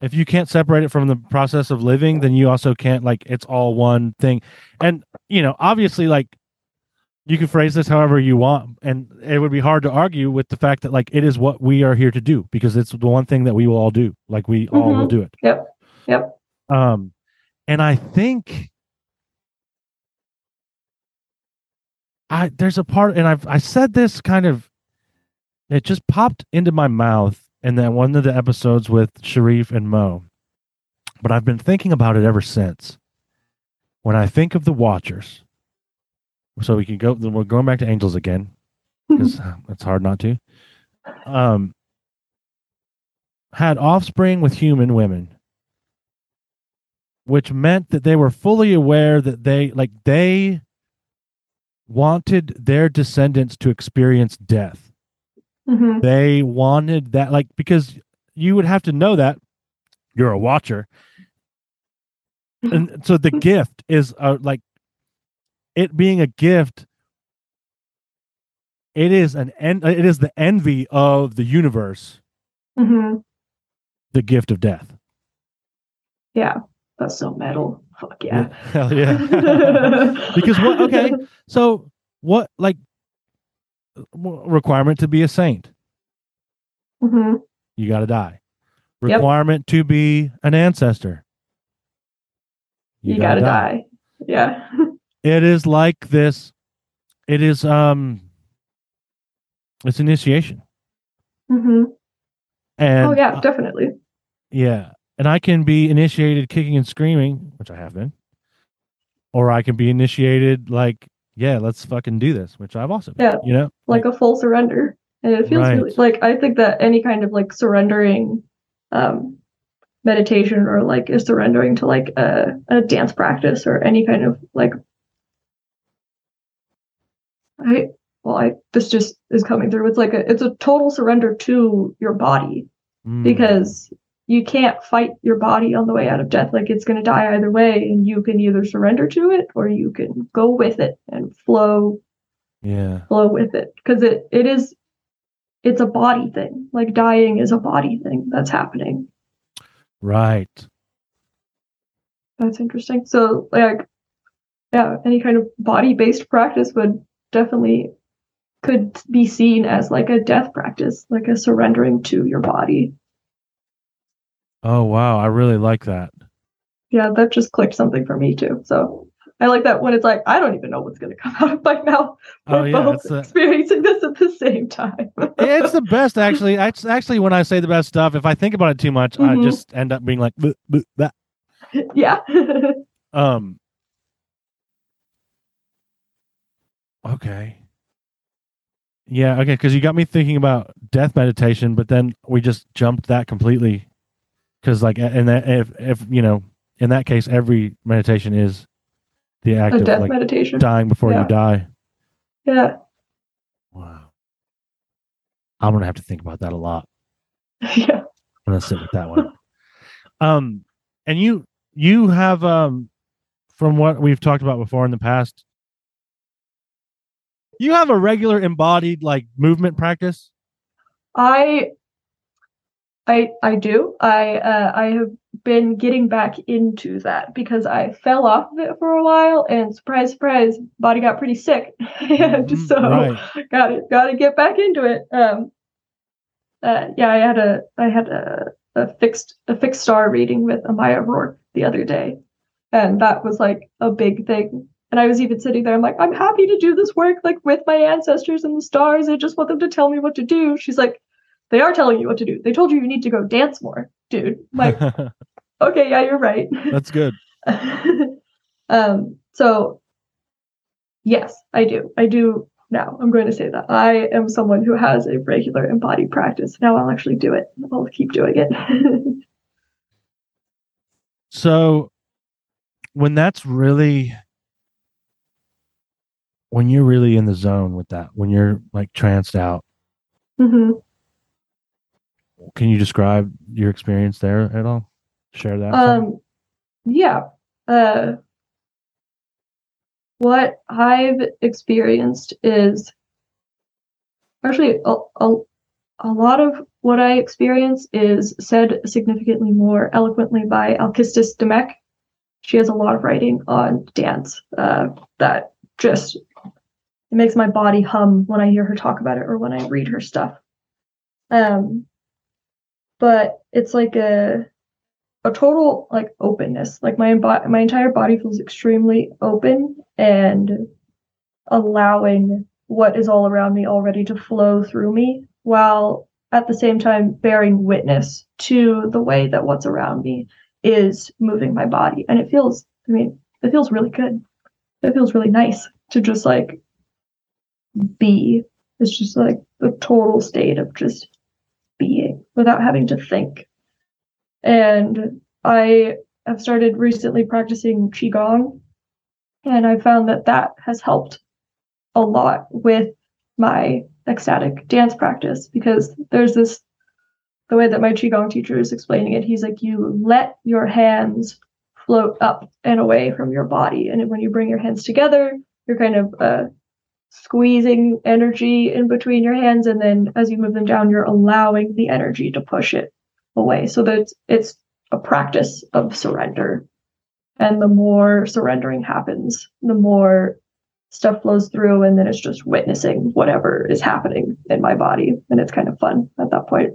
if you can't separate it from the process of living, then you also can't like it's all one thing, and you know obviously like you can phrase this however you want, and it would be hard to argue with the fact that like it is what we are here to do because it's the one thing that we will all do. Like we all will Mhm. do it. Yep. Yep. Um, and I think I there's a part, and I've I said this kind of, it just popped into my mouth in that one of the episodes with Sharif and Mo, but I've been thinking about it ever since. When I think of the Watchers, so we can go. We're going back to Angels again because it's hard not to. Um, had offspring with human women which meant that they were fully aware that they like they wanted their descendants to experience death hmm they wanted that like because you would have to know that you're a watcher. And so the gift is uh, like it being a gift it is an en- it is the envy of the universe. Hmm the gift of death. Yeah. That's so metal. Fuck yeah. hell yeah. Because what okay. So what like requirement to be a saint hmm you got to die Yep. requirement to be an ancestor You, gotta die. Yeah. it is like this it is um it's initiation Mm-hmm. and oh yeah, uh, definitely. yeah and i can be initiated kicking and screaming which i have been or i can be initiated like yeah let's fucking do this which i've also been Yeah. you know Like a full surrender. And it feels Right. really like I think that any kind of like surrendering um meditation or like is surrendering to like a, a dance practice or any kind of like I well I this just is coming through. It's like a it's a total surrender to your body Mm, because you can't fight your body on the way out of death. Like it's going to die either way, and you can either surrender to it or you can go with it and flow yeah flow with it because it it is it's a body thing. Like dying is a body thing that's happening. right That's interesting. So, like, yeah, any kind of body based practice would definitely could be seen as like a death practice, like a surrendering to your body. Oh wow, I really like that. Yeah, that just clicked something for me too. So I like that when it's like I don't even know what's going to come out of my mouth. We're Oh yeah, both it's a, experiencing this at the same time. it's the best actually. It's actually when I say the best stuff. If I think about it too much, I Mhm. just end up being like "Bleh, bleh, that. yeah. Um. Okay. Yeah. Okay. Because you got me thinking about death meditation, but then we just jumped that completely. Because like, and that if if you know, in that case, every meditation is the act a of death like meditation. dying before Yeah. you die. Yeah. Wow. I'm gonna have to think about that a lot. Yeah. I'm gonna sit with that one. um, and you you have um, from what we've talked about before in the past, you have a regular embodied like movement practice. I I I do. I uh, I have been getting back into that because I fell off of it for a while and surprise surprise body got pretty sick. and Mhm, so right. got it got to get back into it. Um uh, yeah, I had a I had a, a fixed a fixed star reading with Amaya Rourke the other day. And that was like a big thing. And I was even sitting there, I'm like, I'm happy to do this work like with my ancestors and the stars. I just want them to tell me what to do. She's like, they are telling you what to do. They told you you need to go dance more, dude. Like, okay, yeah, you're right. That's good. um, so yes, I do. I do now. I'm going to say that. I am someone who has a regular embodied practice. Now I'll actually do it. I'll keep doing it. So when that's really when you're really in the zone with that, when you're like tranced out, hmm can you describe your experience there at all? Share that. Um, yeah. Uh, what I've experienced is actually a, a, a lot of what I experience is said significantly more eloquently by Alkistis Dimech. She has a lot of writing on dance uh, that just it makes my body hum when I hear her talk about it or when I read her stuff. Um, but it's like a a total like openness. Like my my entire body feels extremely open and allowing what is all around me already to flow through me while at the same time bearing witness to the way that what's around me is moving my body. And it feels i mean it feels really good. It feels really nice to just like be. It's just like the total state of just without having to think and I have started recently practicing Qigong, and I found that that has helped a lot with my ecstatic dance practice because there's this the way that my Qigong teacher is explaining it, he's like, you let your hands float up and away from your body. And when you bring your hands together, you're kind of uh, squeezing energy in between your hands. And then as you move them down, you're allowing the energy to push it away. So that it's, it's a practice of surrender. And the more surrendering happens, the more stuff flows through, and then it's just witnessing whatever is happening in my body. And it's kind of fun at that point.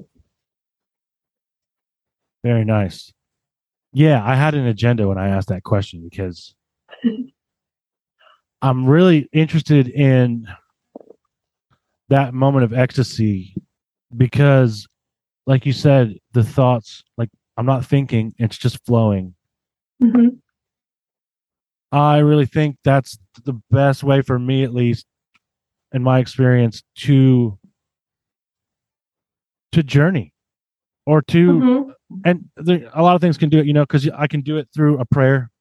Very nice. Yeah, I had an agenda when I asked that question because I'm really interested in that moment of ecstasy because, like you said, the thoughts, like I'm not thinking, it's just flowing. hmm I really think that's the best way for me, at least in my experience, to to journey or to hmm and there, a lot of things can do it, you know, because I can do it through a prayer.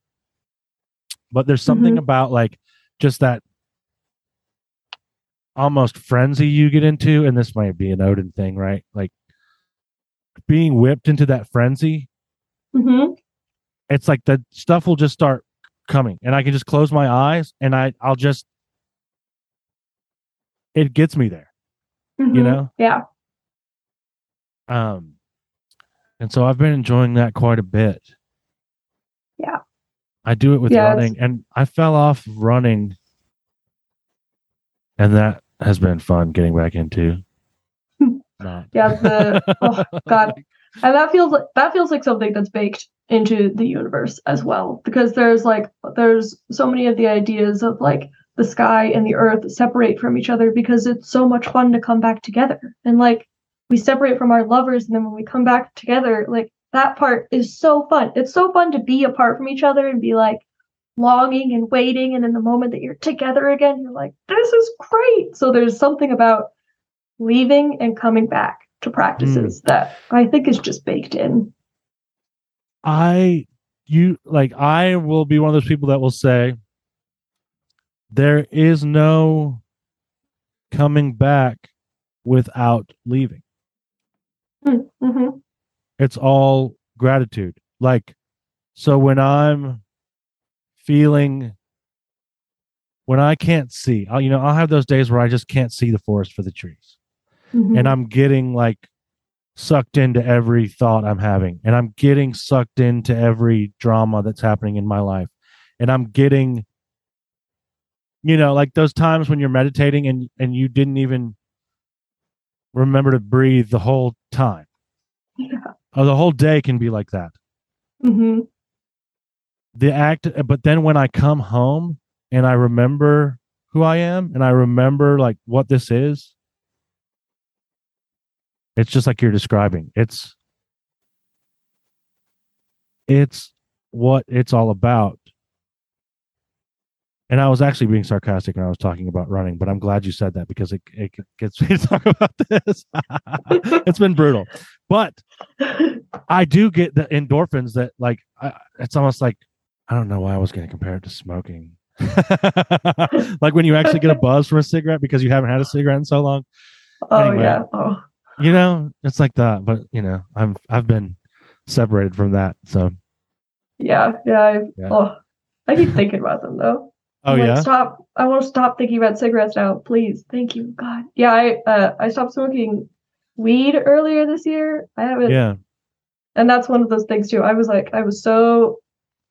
But there's something Mhm. about like just that almost frenzy you get into, and this might be an Odin thing, right? Like being whipped into that frenzy. hmm It's like the stuff will just start coming, and I can just close my eyes, and I I'll just it gets me there, you know. Mm-hmm. Yeah. Um, and so I've been enjoying that quite a bit. Yeah. I do it with Yes. running, and I fell off running, and that has been fun getting back into. Yeah, the oh god, and that feels like that feels like something that's baked into the universe as well because there's like there's so many of the ideas of like the sky and the earth separate from each other because it's so much fun to come back together and like we separate from our lovers and then when we come back together like that part is so fun it's so fun to be apart from each other and be like longing and waiting and in the moment that you're together again you're like this is great so there's something about leaving and coming back to practices that I think is just baked in. I you like I will be one of those people that will say there is no coming back without leaving. hmm It's all gratitude. Like so when I'm feeling when I can't see, I'll, you know, I'll have those days where I just can't see the forest for the trees. hmm and I'm getting like sucked into every thought I'm having, and I'm getting sucked into every drama that's happening in my life, and I'm getting, you know, like those times when you're meditating and and you didn't even remember to breathe the whole time. Yeah. Oh, the whole day can be like that. hmm The act, but then when I come home and I remember who I am and I remember like what this is, it's just like you're describing. It's it's what it's all about. And I was actually being sarcastic when I was talking about running, but I'm glad you said that because it, it gets me to talk about this. it's been brutal. But I do get the endorphins that like I, it's almost like I don't know why I was going to compare it to smoking. like when you actually get a buzz from a cigarette because you haven't had a cigarette in so long. oh Anyway. yeah. Oh You know, it's like that. But you know, I'm I've been separated from that. So yeah. Yeah. I, Yeah. Oh, I keep thinking about them though. Oh like, yeah, Stop. I want to stop thinking about cigarettes now, please. Thank you, God. Yeah. I uh, I stopped smoking weed earlier this year. I haven't. yeah, and that's one of those things too. I was like, I was so,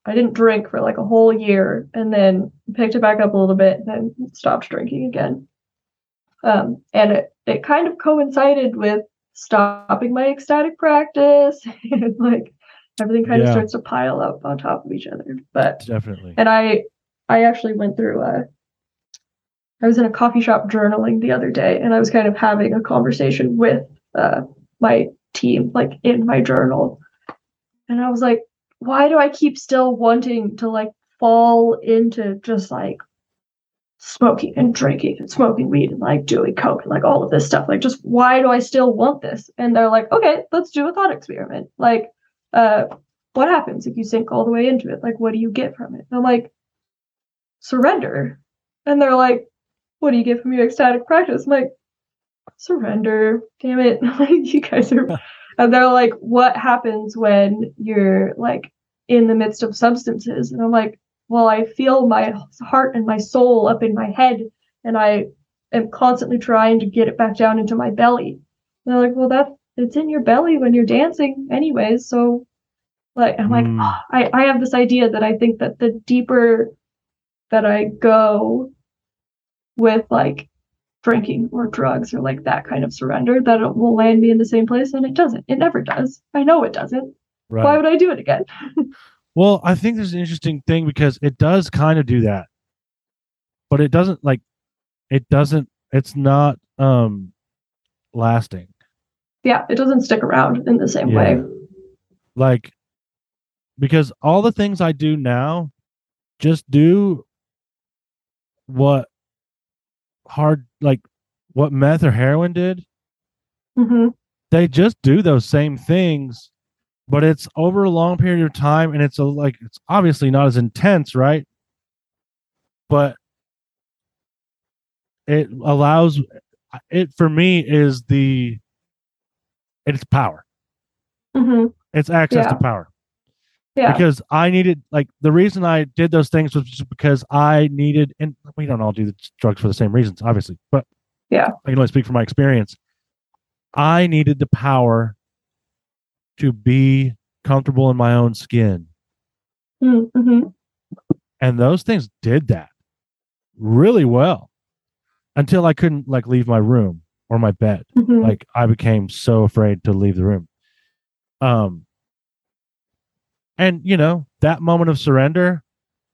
I didn't drink for like a whole year, and then picked it back up a little bit, and then stopped drinking again. Um, and it it kind of coincided with stopping my ecstatic practice, and like everything kind Yeah. of starts to pile up on top of each other. But definitely. and I I actually went through a I was in a coffee shop journaling the other day and I was kind of having a conversation with uh my team like in my journal. And I was like, why do I keep still wanting to like fall into just like smoking and drinking and smoking weed and like doing coke and like all of this stuff? Like just why do I still want this? And they're like, okay, let's do a thought experiment. Like uh what happens if you sink all the way into it? Like what do you get from it? And I'm like, surrender. And they're like, what do you get from your ecstatic practice? I'm like, surrender. Damn it. Like you guys are and they're like, what happens when you're like in the midst of substances? And I'm like, well, I feel my heart and my soul up in my head, and I am constantly trying to get it back down into my belly. And they're like, well, that it's in your belly when you're dancing, anyways. So, like, I'm like, Mm. "Ah, I I have this idea that I think that the deeper that I go with like drinking or drugs or like that kind of surrender, that it will land me in the same place, and it doesn't. It never does. I know it doesn't. Right. Why would I do it again? Well, I think there's an interesting thing because it does kind of do that, but it doesn't like it doesn't. It's not um lasting. Yeah, it doesn't stick around in the same way. Like because all the things I do now just do what hard like what meth or heroin did. hmm They just do those same things, but it's over a long period of time and it's a, like it's obviously not as intense, right? But it allows it for me is the it's power. hmm It's access to power. Yeah. Because I needed like the reason I did those things was just because I needed and we don't all do the drugs for the same reasons, obviously. But Yeah. I can only speak from my experience. I needed the power to be comfortable in my own skin. Mm-hmm. and those things did that really well until I couldn't like leave my room or my bed. Mhm. Like I became so afraid to leave the room. Um and you know, that moment of surrender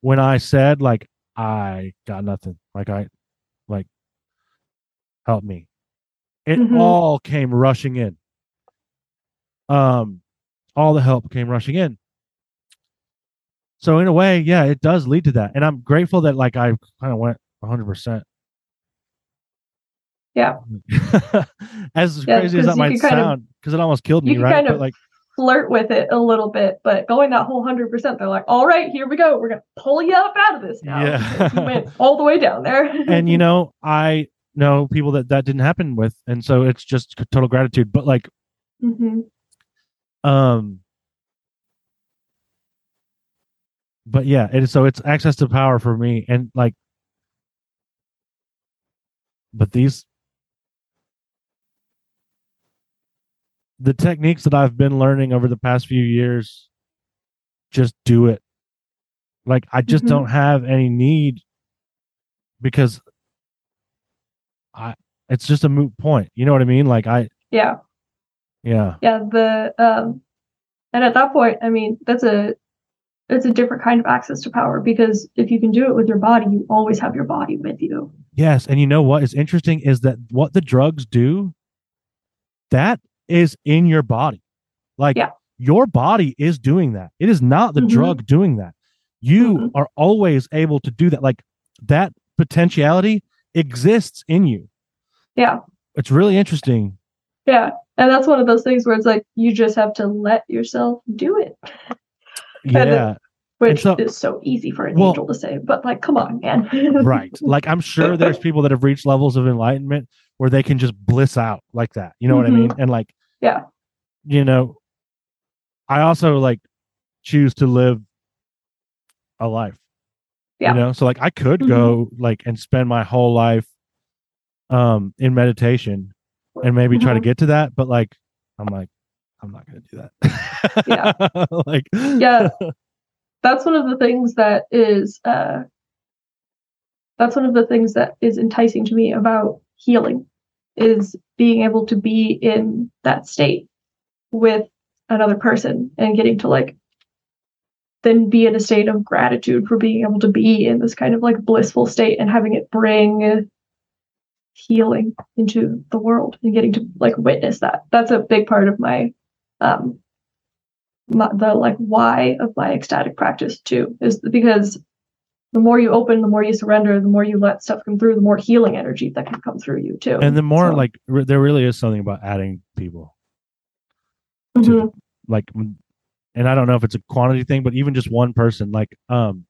when I said like I got nothing. Like I like help me. It Mhm. all came rushing in. Um all the help came rushing in. So in a way, yeah, it does lead to that. And I'm grateful that like I kind of went 100%. Yeah. as Yeah, crazy as that might kind of- sound, because it almost killed me, right? kind But like, Flirt with it a little bit, but going that whole hundred percent, they're like, "All right, here we go. We're gonna pull you up out of this now." Yeah. you went all the way down there. and you know, I know people that that didn't happen with, and so it's just total gratitude. But like, hmm um, but yeah, it is. So it's access to power for me, and like, but these. The techniques that I've been learning over the past few years, just do it. Like I just Mhm. don't have any need because I it's just a moot point. You know what I mean? Like I yeah, yeah. yeah. The um, and at that point, I mean, that's a it's a different kind of access to power because if you can do it with your body, you always have your body with you. Yes, and you know what is interesting is that what the drugs do that is in your body. Like Yeah. your body is doing that. It is not the Mhm. drug doing that. You Mhm. are always able to do that. Like that potentiality exists in you. Yeah, It's really interesting. yeah, and that's one of those things where it's like you just have to let yourself do it. then- Yeah. which so- is so easy for an Well- angel to say, but like, come on, man. right. Like I'm sure there's people that have reached levels of enlightenment where they can just bliss out like that. You know what I mean? And like, Yeah. you know, I also like choose to live a life. Yeah. You know, so like I could go like and spend my whole life um in meditation and maybe try to Mhm. get to that, but like I'm like I'm not gonna do that. Yeah. like yeah that's one of the things that is uh that's one of the things that is enticing to me about healing is being able to be in that state with another person and getting to like then be in a state of gratitude for being able to be in this kind of like blissful state and having it bring healing into the world and getting to like witness that. That's a big part of my um my, the like why of my ecstatic practice too is because the more you open the more you surrender the more you let stuff come through the more healing energy that can come through you too and the more So- like re- there really is something about adding people Mhm. to like and I don't know if it's a quantity thing, but even just one person, like um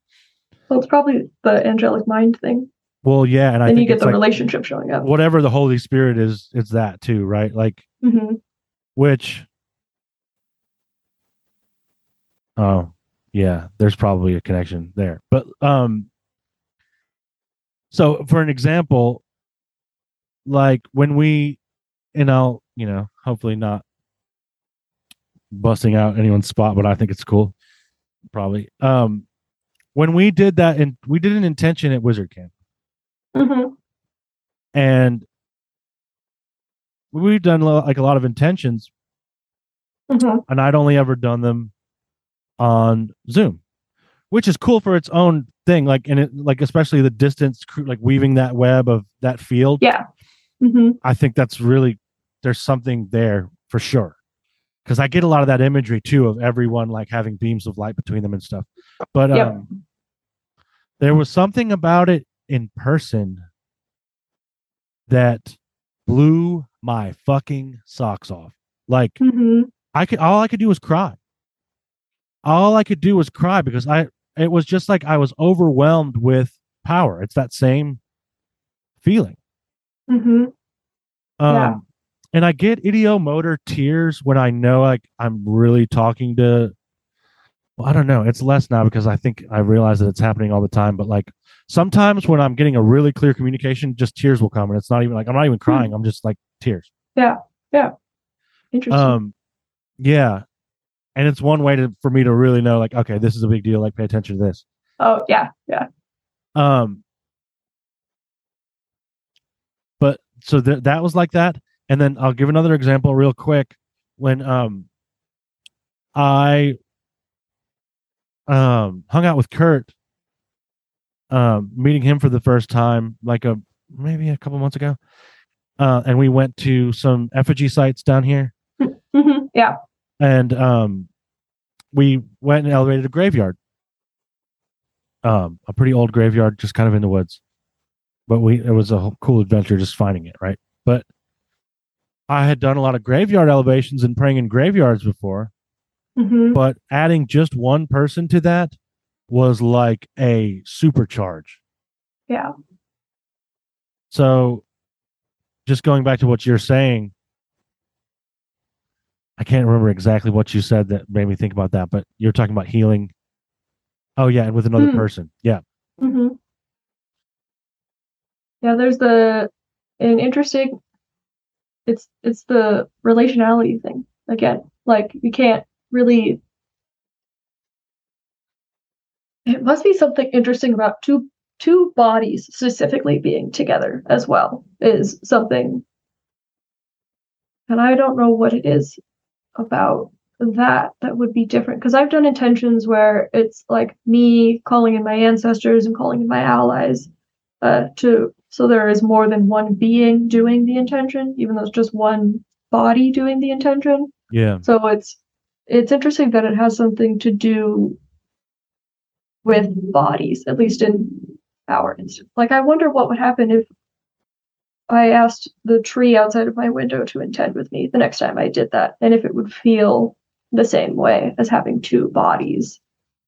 well it's probably the angelic mind thing well yeah, and I then you get the like relationship showing up whatever the Holy Spirit is, it's that too, right? Like hmm which oh yeah there's probably a connection there. But um so for an example like when we and i'll you know hopefully not busting out anyone's spot but i think it's cool probably. Um when we did that and we did an intention at wizard camp. Hmm and we've done like a lot of intentions. Hmm and I'd only ever done them on Zoom, which is cool for its own thing. Like, and it, like, especially the distance, like weaving that web of that field. yeah hmm I think that's really, there's something there for sure. Cause I get a lot of that imagery too of everyone like having beams of light between them and stuff. But, Yep. um, there was something about it in person that blew my fucking socks off. Like, hmm I could all I could do was cry. All I could do was cry because I it was just like I was overwhelmed with power. It's that same feeling. hmm Um Yeah. and I get ideomotor tears when I know like I'm really talking to well, I don't know. It's less now because I think I realize that it's happening all the time. But like sometimes when I'm getting a really clear communication, just tears will come, and it's not even like I'm not even crying. I'm just like tears. Yeah. Yeah. Interesting Um, yeah, and it's one way to for me to really know, like, okay, this is a big deal. Like, pay attention to this. Oh yeah, yeah. Um, but so th- that was like that, and then I'll give another example real quick. When um, I um hung out with Kurt, um, meeting him for the first time, like a maybe a couple months ago, uh, and we went to some effigy sites down here, hmm Yeah. And um, we went and elevated a graveyard, um, a pretty old graveyard, just kind of in the woods. But we it was a whole cool adventure just finding it, right? But I had done a lot of graveyard elevations and praying in graveyards before, hmm but adding just one person to that was like a supercharge. Yeah. So, just going back to what you're saying, I can't remember exactly what you said that made me think about that, but you're talking about healing. Oh yeah, and with another Hmm. person. Yeah, hmm Yeah, there's the an interesting it's it's the relationality thing again. Like you can't really it must be something interesting about two two bodies specifically being together as well is something and I don't know what it is about that that would be different because I've done intentions where it's like me calling in my ancestors and calling in my allies uh, to so there is more than one being doing the intention, even though it's just one body doing the intention. yeah, So it's it's interesting that it has something to do with bodies, at least in our instance. Like I wonder what would happen if I asked the tree outside of my window to intend with me the next time I did that, and if it would feel the same way as having two bodies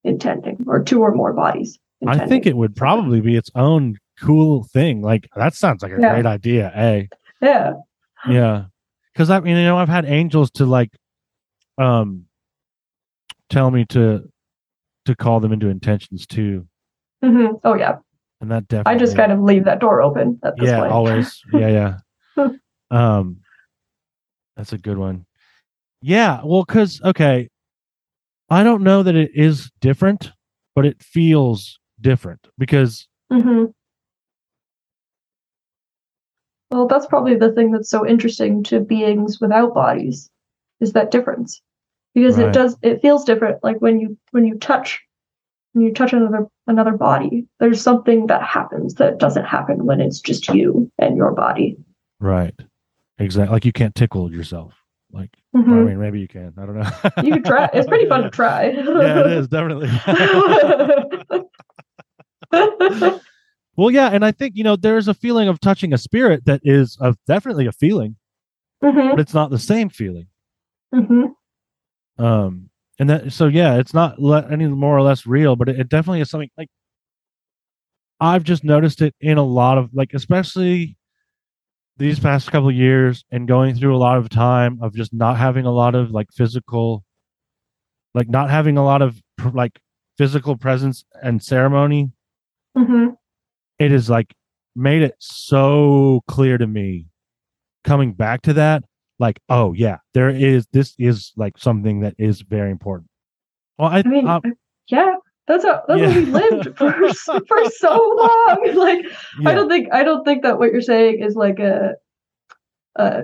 intending, or two or more bodies. I think it would probably be its own cool thing. Like that sounds like a Yeah. great idea. A Yeah. yeah, because I mean, you know, I've had angels to like, um, tell me to to call them into intentions too, hmm Oh yeah. And that definitely. I just kind of leave that door open at this yeah, point. always. Yeah, yeah. um, that's a good one. Yeah, well, because okay, I don't know that it is different, but it feels different because hmm Well, that's probably the thing that's so interesting to beings without bodies, is that difference, because Right. it does it feels different. Like when you when you touch when you touch another another body, there's something that happens that doesn't happen when it's just you and your body. right, exactly. Like you can't tickle yourself. Like or, I mean, maybe you can. I don't know. You can try. It's pretty fun to try. yeah, it is definitely. well, yeah, and I think you know there's a feeling of touching a spirit that is of definitely a feeling, hmm but it's not the same feeling. hmm Um, and that so yeah, it's not le- any more or less real, but it, it definitely is something like I've just noticed it in a lot of like, especially these past couple of years, and going through a lot of time of just not having a lot of like physical, like not having a lot of pr- like physical presence and ceremony hmm it is like made it so clear to me coming back to that like oh yeah there is this is like something that is very important well i, I mean, yeah, that's how that's Yeah. what we lived for for so long. Like yeah, I don't think I don't think that what you're saying is like a uh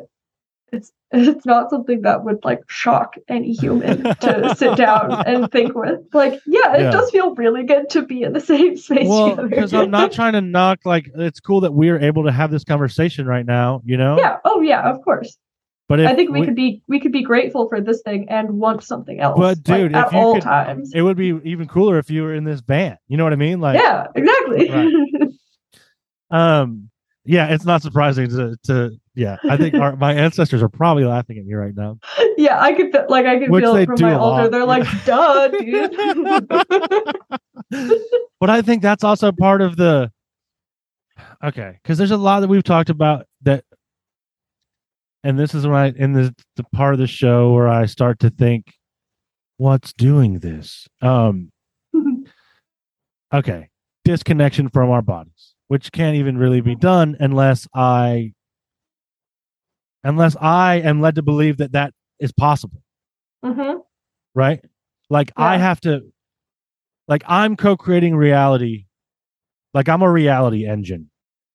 it's it's not something that would like shock any human to sit down and think with. Like, yeah, it Yeah. does feel really good to be in the same space well because i'm not trying to knock like it's cool that we're able to have this conversation right now you know yeah, oh yeah, of course. But I think we, could be we could be grateful for this thing and want something else. But, like, dude, at you all could- times. it would be even cooler if you were in this band you know what i mean like yeah, exactly. um yeah it's not surprising to to yeah i think our, my ancestors are probably laughing at me right now yeah, I could like I could Which feel it from my altar. They're like, duh, dude. but I think that's also part of the okay because there's a lot that we've talked about that, and this is when I in the the part of the show where I start to think, what's doing this? Um, okay, disconnection from our bodies, which can't even really be done unless I unless I am led to believe that that is possible hmm right? Like I have to like I'm co-creating reality. Like I'm a reality engine.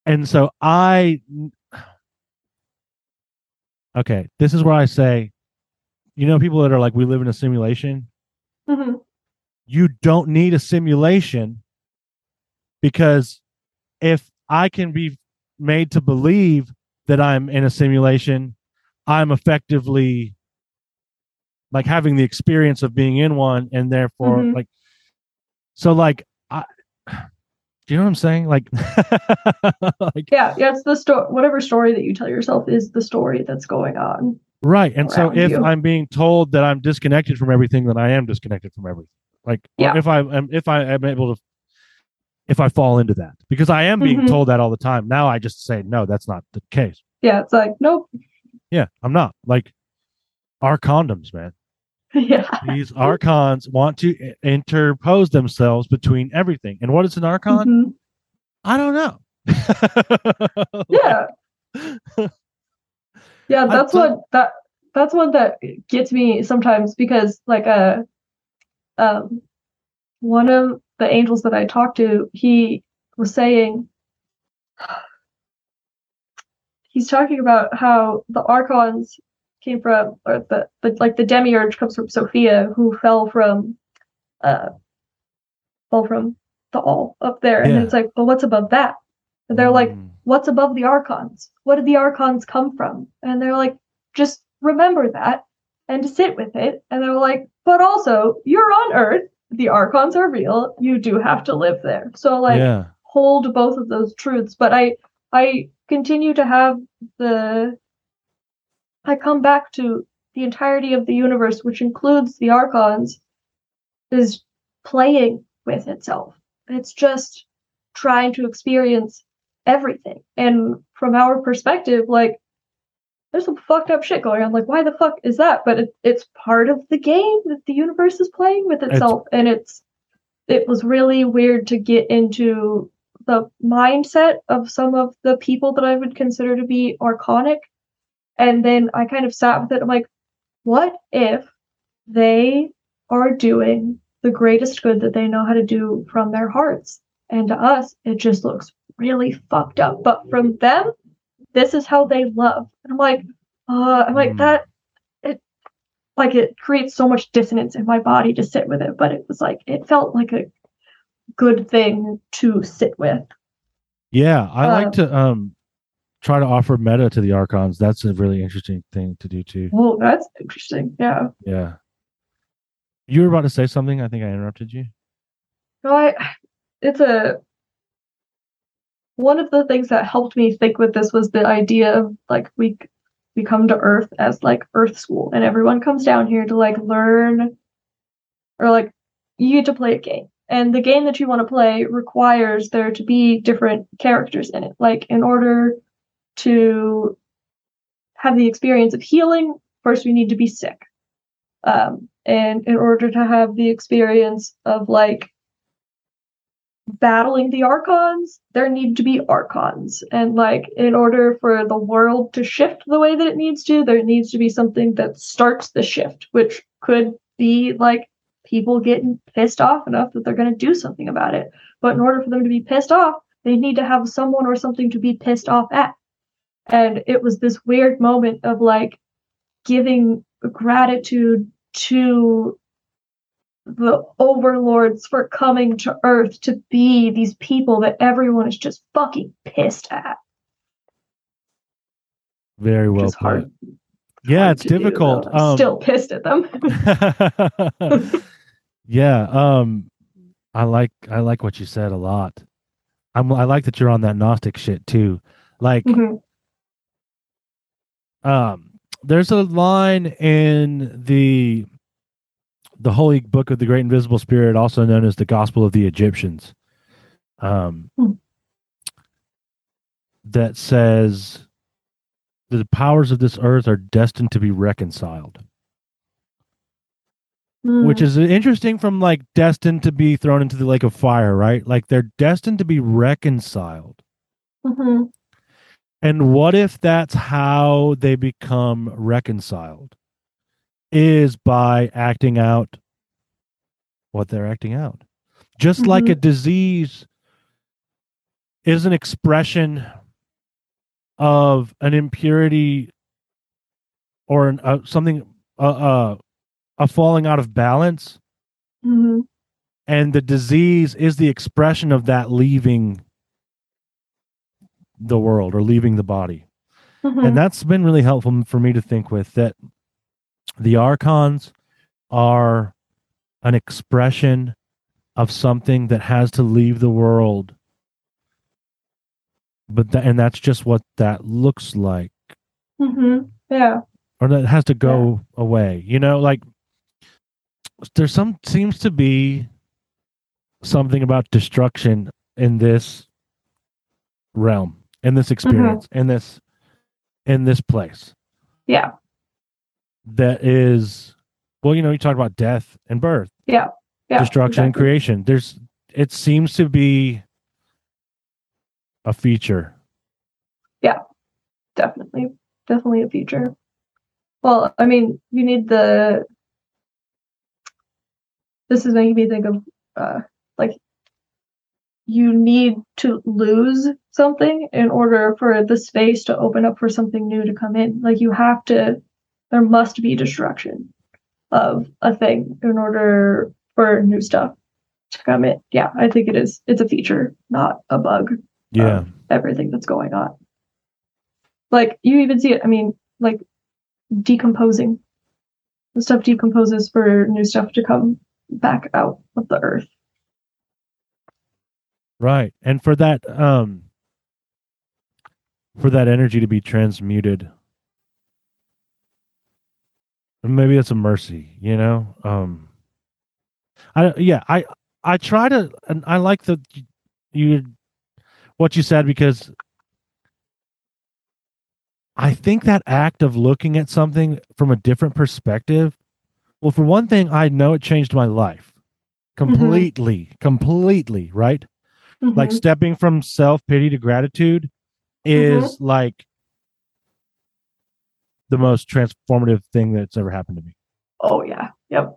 And so I Okay, this is where I say you know people that are like we live in a simulation? hmm You don't need a simulation because if I can be made to believe that I'm in a simulation, I'm effectively like having the experience of being in one and therefore Mhm. like so like I do you know what I'm saying? Like like Yeah, yeah, it's the story. Whatever story that you tell yourself is the story that's going on. right. And so if you. I'm being told that I'm disconnected from everything, then I am disconnected from everything. Like Yeah. if I am if I am able to if I fall into that because I am being Mhm. told that all the time. Now I just say no, that's not the case. Yeah, it's like nope. Yeah, I'm not. Like archons, man. yeah, These archons want to interpose themselves between everything. And what is an archon? Mhm. I don't know. yeah, yeah. That's what that that's what that gets me sometimes because like uh um one of the angels that I talked to, he was saying he's talking about how the archons came from or the, the like the demiurge comes from Sophia who fell from uh fell from the all up there. And Yeah. it's like but what's above that? And they're like Mm. what's above the archons? What did the archons come from? And they're like just remember that and sit with it. And they're like but also you're on earth. The archons are real. You do have to live there. So like yeah. hold both of those truths. But i i continue to have the i come back to the entirety of the universe which includes the archons is playing with itself. It's just trying to experience everything. And from our perspective like there's some fucked up shit going on. Like why the fuck is that? But it, it's part of the game that the universe is playing with It's- itself. And it's it was really weird to get into the mindset of some of the people that I would consider to be archonic. And then I kind of sat with it. I'm like, what if they are doing the greatest good that they know how to do from their hearts? And to us, it just looks really fucked up. But from them, this is how they love. And I'm like, uh, I'm like Hmm. that. It like it creates so much dissonance in my body to sit with it. But it was like it felt like a good thing to sit with. Yeah. I like Um, to um try to offer metta to the archons. That's a really interesting thing to do too. Well, that's interesting. Yeah. Yeah. You were about to say something. I think I interrupted you. No, I. It's a. One of the things that helped me think with this was the idea of like we we come to Earth as like Earth school, and everyone comes down here to like learn, or like you get to play a game, and the game that you want to play requires there to be different characters in it. Like in order to have the experience of healing, first we need to be sick. Um, and in order to have the experience of like battling the archons, there need to be archons. And like in order for the world to shift the way that it needs to, there needs to be something that starts the shift, which could be like people getting pissed off enough that they're going to do something about it. But in order for them to be pissed off, they need to have someone or something to be pissed off at. And it was this weird moment of like giving gratitude to the overlords for coming to Earth to be these people that everyone is just fucking pissed at. Very well hard. Yeah, hard it's do, difficult. I'm um, still pissed at them. yeah. Um, I like I like what you said a lot. I'm I like that you're on that Gnostic shit too. Like, Mhm. Um, there's a line in the the Holy Book of the Great Invisible Spirit, also known as the Gospel of the Egyptians, um, Hmm. that says that the powers of this earth are destined to be reconciled. which Mm. is interesting from like destined to be thrown into the lake of fire, right? Like they're destined to be reconciled. Mhm. And what if that's how they become reconciled? Is by acting out what they're acting out. Just like Mhm. a disease is an expression of an impurity or an, uh, something, uh, uh, a falling out of balance, hmm and the disease is the expression of that leaving the world or leaving the body. hmm and that's been really helpful for me to think with that the archons are an expression of something that has to leave the world. But and that's just what that looks like. Hmm Yeah. or that has to go away you know like there's some seems to be something about destruction in this realm in this experience in this in this place Yeah. that is well you know you talk about death and birth Yeah. Yeah. Destruction and creation there's it seems to be a feature Yeah. Definitely. Definitely a feature. Well, I mean, you need the. This is making me think of, uh, like, you need to lose something in order for the space to open up for something new to come in. Like, you have to, there must be destruction of a thing in order for new stuff to come in. Yeah, I think it is. It's a feature, not a bug yeah everything that's going on. Like you even see it. I mean, like decomposing. The stuff decomposes for new stuff to come back out of the earth. Right. And for that um for that energy to be transmuted maybe it's a mercy you know? Um i yeah i i try to and i like the you what you said because i think that act of looking at something from a different perspective well for one thing i know it changed my life completely completely right like Mhm. stepping from self-pity to gratitude is like the most transformative thing that's ever happened to me oh yeah, yep.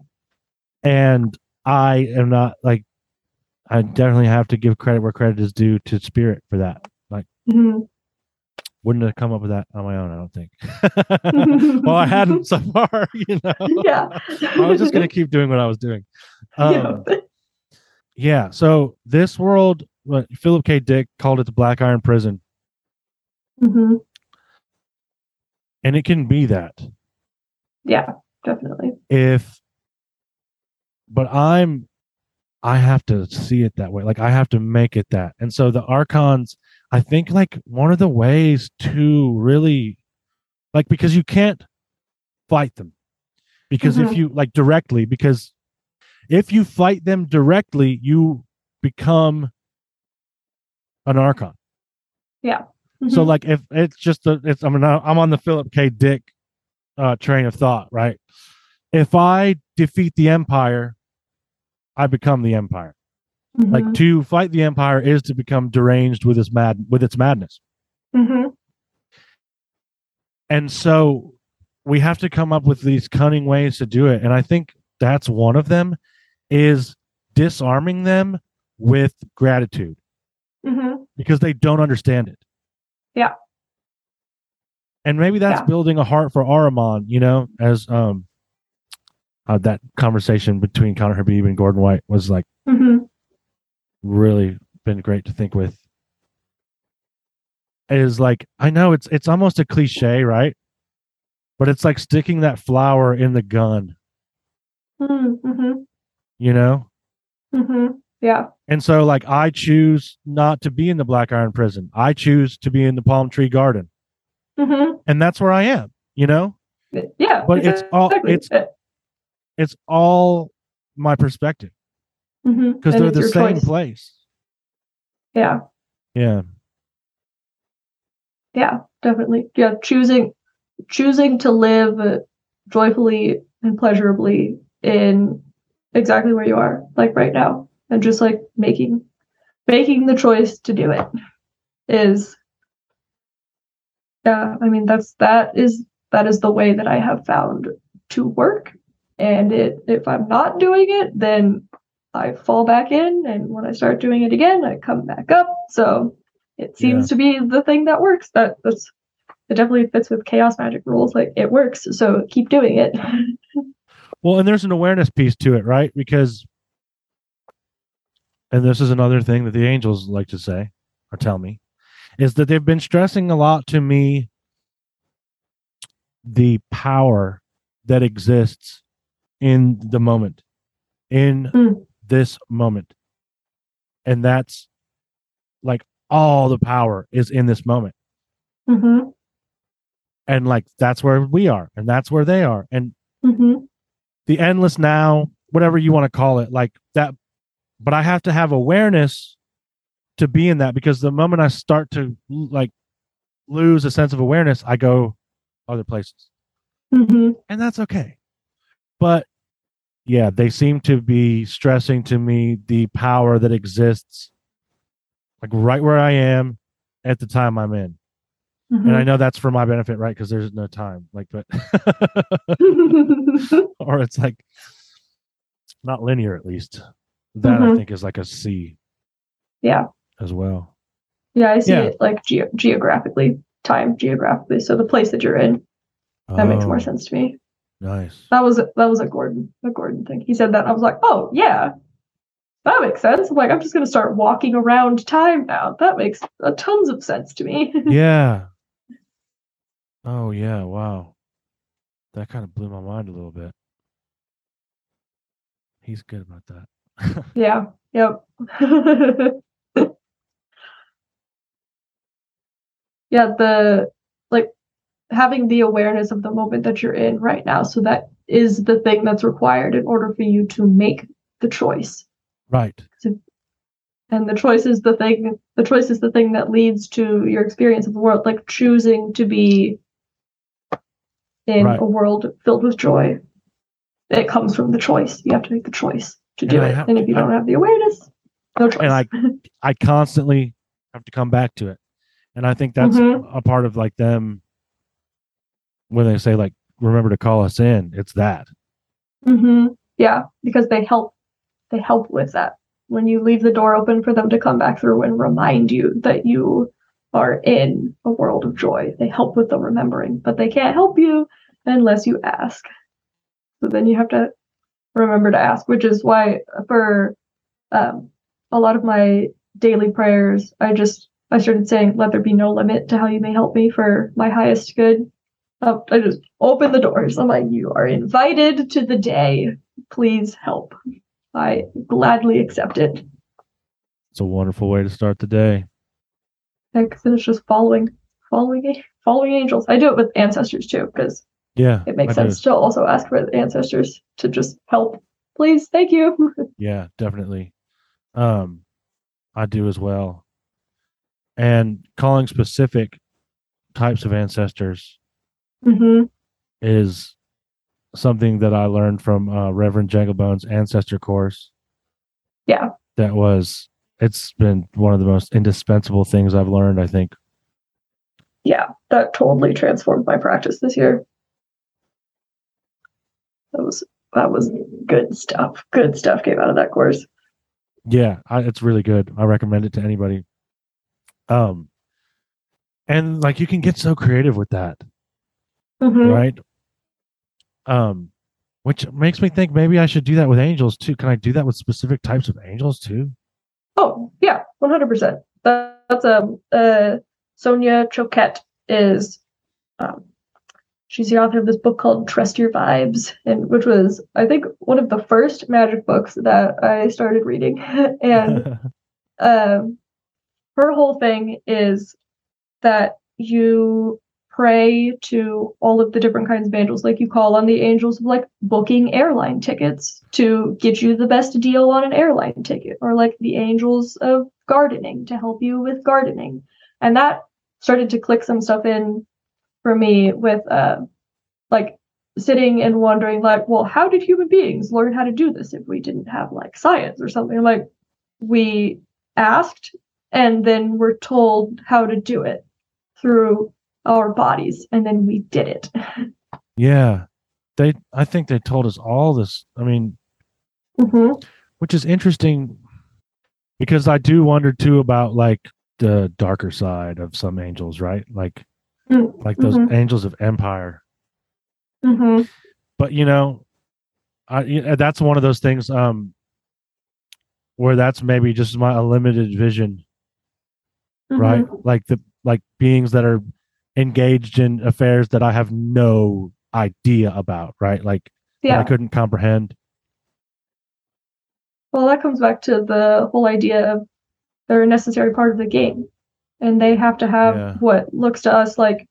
and i am not like i definitely have to give credit where credit is due to spirit for that Mhm. wouldn't have come up with that on my own i don't think well i hadn't so far you know yeah. i was just gonna keep doing what i was doing um, yeah so this world what philip k. Dick called it the black iron prison. Hmm and it can be that. Yeah, definitely. if but i'm i have to see it that way. Like i have to make it that. And so the archons i think like one of the ways to really like because you can't fight them. Because if Mhm. you like directly because if you fight them directly you become an archon Yeah. so Mhm. like if it's just a, it's i'm not, i'm on the philip k dick uh train of thought right if i defeat the empire i become the empire like Mhm. to fight the empire is to become deranged with its mad with its madness Mhm. and so we have to come up with these cunning ways to do it and i think that's one of them is disarming them with gratitude Mhm. because they don't understand it Yeah. and maybe that's Yeah. building a heart for Ahriman, you know, as um uh, that conversation between Conner Habib and Gordon White was like Mhm. really been great to think with. Is like I know it's it's almost a cliche, right? But it's like sticking that flower in the gun, Mhm. Mhm. you know? Mhm. Yeah. And so like I choose not to be in the Black Iron prison. I choose to be in the Palm Tree Garden. Mhm. And that's where I am, you know? Yeah. But it's all- exactly. it's- It's all my perspective Mhm. because And they're the same choice. place. Yeah. Yeah. Yeah, definitely. Yeah, choosing choosing to live joyfully and pleasurably in exactly where you are, like right now, and just like making making the choice to do it is yeah, I mean that's that is that is the way that I have found to work. And it if I'm not doing it, then I fall back in, and when I start doing it again, I come back up. So it seems Yeah. to be the thing that works. That that's it definitely fits with chaos magic rules. Like it works, so keep doing it. Well, and there's an awareness piece to it, right? Because, and this is another thing that the angels like to say or tell me, is that they've been stressing a lot to me the power that exists in the moment, in Mm. this moment. And that's like all the power is in this moment. hmm And like that's where we are, and that's where they are. And hmm the endless now, whatever you want to call it, like that. But I have to have awareness to be in that because the moment I start to like lose a sense of awareness, I go other places, hmm and that's okay. But yeah, they seem to be stressing to me the power that exists, like right where I am at the time I'm in. And I know that's for my benefit, right? Because there's no time, like, but or it's like not linear at least. That I Mhm. think is like a C yeah. as well. Yeah, I see Yeah. it like ge- geographically, time geographically. So the place that you're in, that makes more Oh, sense to me. Nice. That was that was a Gordon a Gordon thing. He said that. I was like, oh yeah, that makes sense. I'm like, I'm just gonna start walking around time now. That makes uh, tons of sense to me. Yeah. Oh yeah. Wow. That kind of blew my mind a little bit. He's good about that. Yeah. Yep. yeah. The like having the awareness of the moment that you're in right now. So that is the thing that's required in order for you to make the choice. right. and the choice is the thing the choice is the thing that leads to your experience of the world like choosing to be in Right. a world filled with joy it comes from the choice you have to make the choice to do And it have- and if you I- don't have the awareness no choice And I I constantly have to come back to it. And I think that's Mhm. a part of like them when they say like remember to call us in. It's that. hmm yeah because they help they help with that when you leave the door open for them to come back through and remind you that you are in a world of joy they help with the remembering but they can't help you unless you ask so then you have to remember to ask which is why for um, a lot of my daily prayers i just i started saying let there be no limit to how you may help me for my highest good. Uh, i just open the doors. I'm like you are invited to the day. Please help. I gladly accept it. It's a wonderful way to start the day. because it's just following following following angels. I do it with ancestors too because Yeah. it makes sense to also ask for the ancestors to just help please thank you Yeah, definitely. Um, I do as well. And calling specific types of ancestors hmm is something that I learned from uh, Reverend Janglebone's ancestor course. Yeah. That was, it's been one of the most indispensable things I've learned, I think. yeah that totally transformed my practice this year that was that was good stuff good stuff came out of that course Yeah, I, it's really good. I recommend it to anybody. Um, and like you can get so creative with that. Mhm. right? Um, which makes me think maybe I should do that with angels too. Can I do that with specific types of angels too? Oh yeah, one hundred percent. That's um uh Sonia Choquette is um she's the author of this book called Trust Your Vibes, and which was I think one of the first magic books that I started reading. and um her whole thing is that you pray to all of the different kinds of angels like you call on the angels of like booking airline tickets to get you the best deal on an airline ticket or like the angels of gardening to help you with gardening and that started to click some stuff in for me with uh like sitting and wondering like well how did human beings learn how to do this if we didn't have like science or something like we asked and then we're told how to do it through our bodies and then we did it yeah, they. I think they told us all this. I mean, hmm which is interesting because I do wonder too about like the darker side of some angels, right? Like Mm, like those mhm. angels of empire. Mhm. But you know, I yeah, that's one of those things um where that's maybe just my limited vision, right? Mhm. Like the like beings that are engaged in affairs that I have no idea about, right? Like that I couldn't comprehend. Well, that comes back to the whole idea of they're a necessary part of the game, and they have to have Yeah. what looks to us like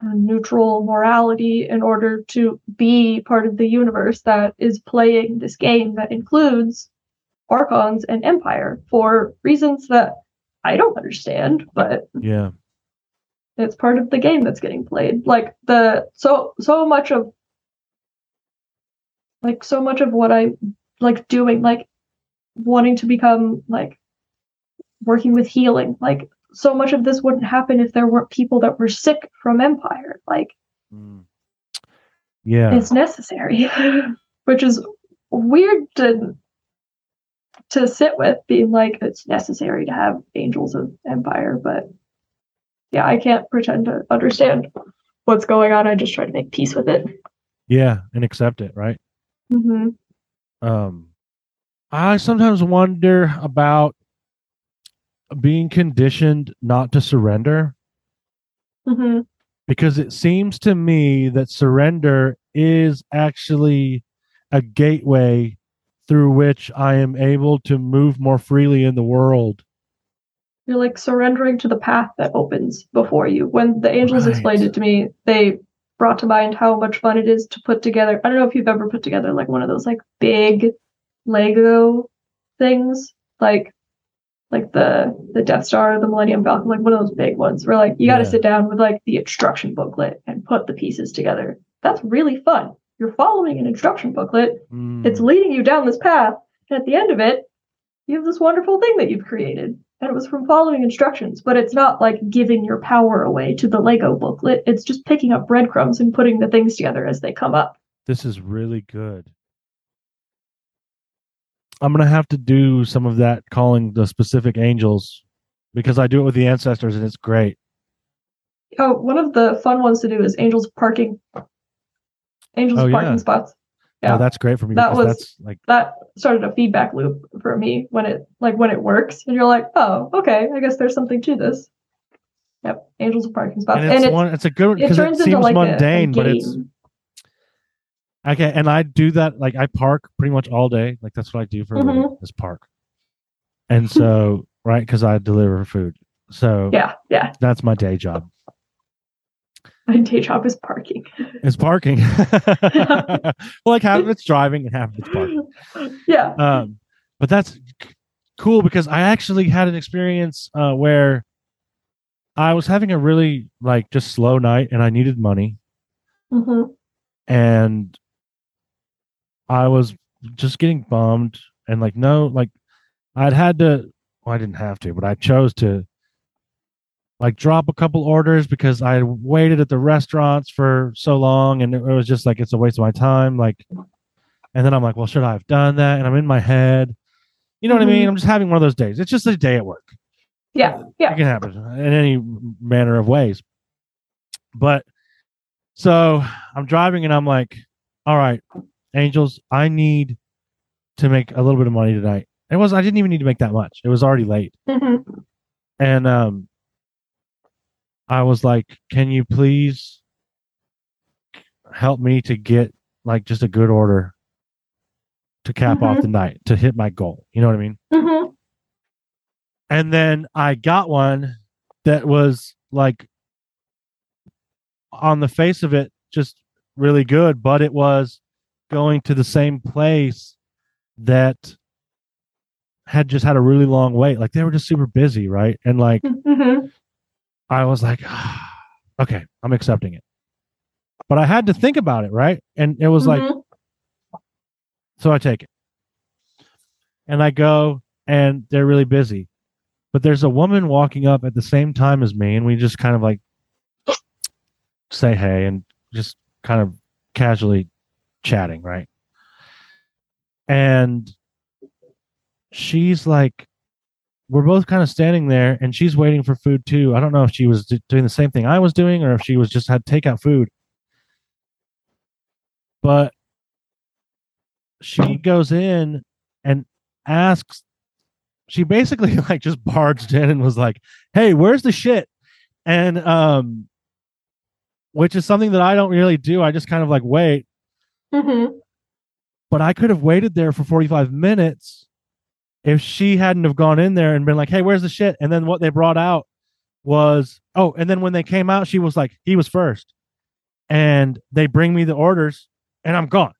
a neutral morality in order to be part of the universe that is playing this game that includes Archons and Empire for reasons that I don't understand, but Yeah. it's part of the game that's getting played. Like the so so much of like so much of what I like doing, like wanting to become like working with healing, like so much of this wouldn't happen if there weren't people that were sick from Empire. Like Mm. Yeah. it's necessary, which is weird to to sit with, being like it's necessary to have angels of Empire, but yeah, I can't pretend to understand what's going on. I just try to make peace with it. Yeah, and accept it, right? hmm Um I sometimes wonder about being conditioned not to surrender hmm because it seems to me that surrender is actually a gateway through which I am able to move more freely in the world. You're like surrendering to the path that opens before you. When the angels Right. explained it to me, they brought to mind how much fun it is to put together. I don't know if you've ever put together like one of those like big Lego things, like like the the Death Star, the Millennium Falcon, like one of those big ones where like you got to Yeah. sit down with like the instruction booklet and put the pieces together. That's really fun. You're following an instruction booklet. It's Mm, leading you down this path, and at the end of it, you have this wonderful thing that you've created. And it was from following instructions, but it's not like giving your power away to the Lego booklet. It's just picking up breadcrumbs and putting the things together as they come up. this is really good. I'm going to have to do some of that calling the specific angels because I do it with the ancestors and it's great. Oh, one of the fun ones to do is Angels parking. Angels Oh, parking yeah. spots. Yeah, Yeah. that's great for me That was- that's like That started a feedback loop for me when it like when it works, and you're like, oh, okay, I guess there's something to this. Yep, Angels parking spots, and and, it's it's, one it's a good it because it, turns seems into like a- a, mundane but it's. Okay and I do that like I park pretty much all day like that's what I do for living Mhm. is park. And so right cuz I deliver food. So Yeah, yeah. that's my day job. My day job is parking. It's parking. well, like half of it's driving and half of it's parking. yeah. um, but that's c- cool because I actually had an experience uh, where I was having a really like just slow night and I needed money hmm and I was just getting bummed and like no like I'd had to well I didn't have to but I chose to like drop a couple orders because I waited at the restaurants for so long and it was just like it's a waste of my time like and then I'm like well should I have done that and I'm in my head you know what I mean Mhm. I'm just having one of those days it's just a day at work Yeah. Yeah. it can happen in any manner of ways. But so I'm driving and I'm like, all right, Angels, I need to make a little bit of money tonight. It was I didn't even need to make that much. It was already late. hmm And um I was like, can you please help me to get like just a good order to cap off Mhm. the night to hit my goal. You know what I mean? hmm and then I got one that was like on the face of it just really good, but it was going to the same place that had just had a really long wait. Like they were just super busy, right? And like hmm I was like, okay, I'm accepting it. But I had to think about it, right? And it was like, so I take it. And I go, and they're really busy. But there's a woman walking up at the same time as me, and we just kind of like say hey and just kind of casually chatting, right? And she's like, we're both kind of standing there, and she's waiting for food too. I don't know if she was doing the same thing I was doing, or if she was just had takeout food. But she goes in and asks. She basically like just barged in and was like, "Hey, where's the shit?" And um, which is something that I don't really do. I just kind of like wait. Mm-hmm. But I could have waited there for 45 minutes if she hadn't have gone in there and been like, "Hey, where's the shit?" And then what they brought out was, oh, and then when they came out, she was like, "He was first. and they bring me the orders, and I'm gone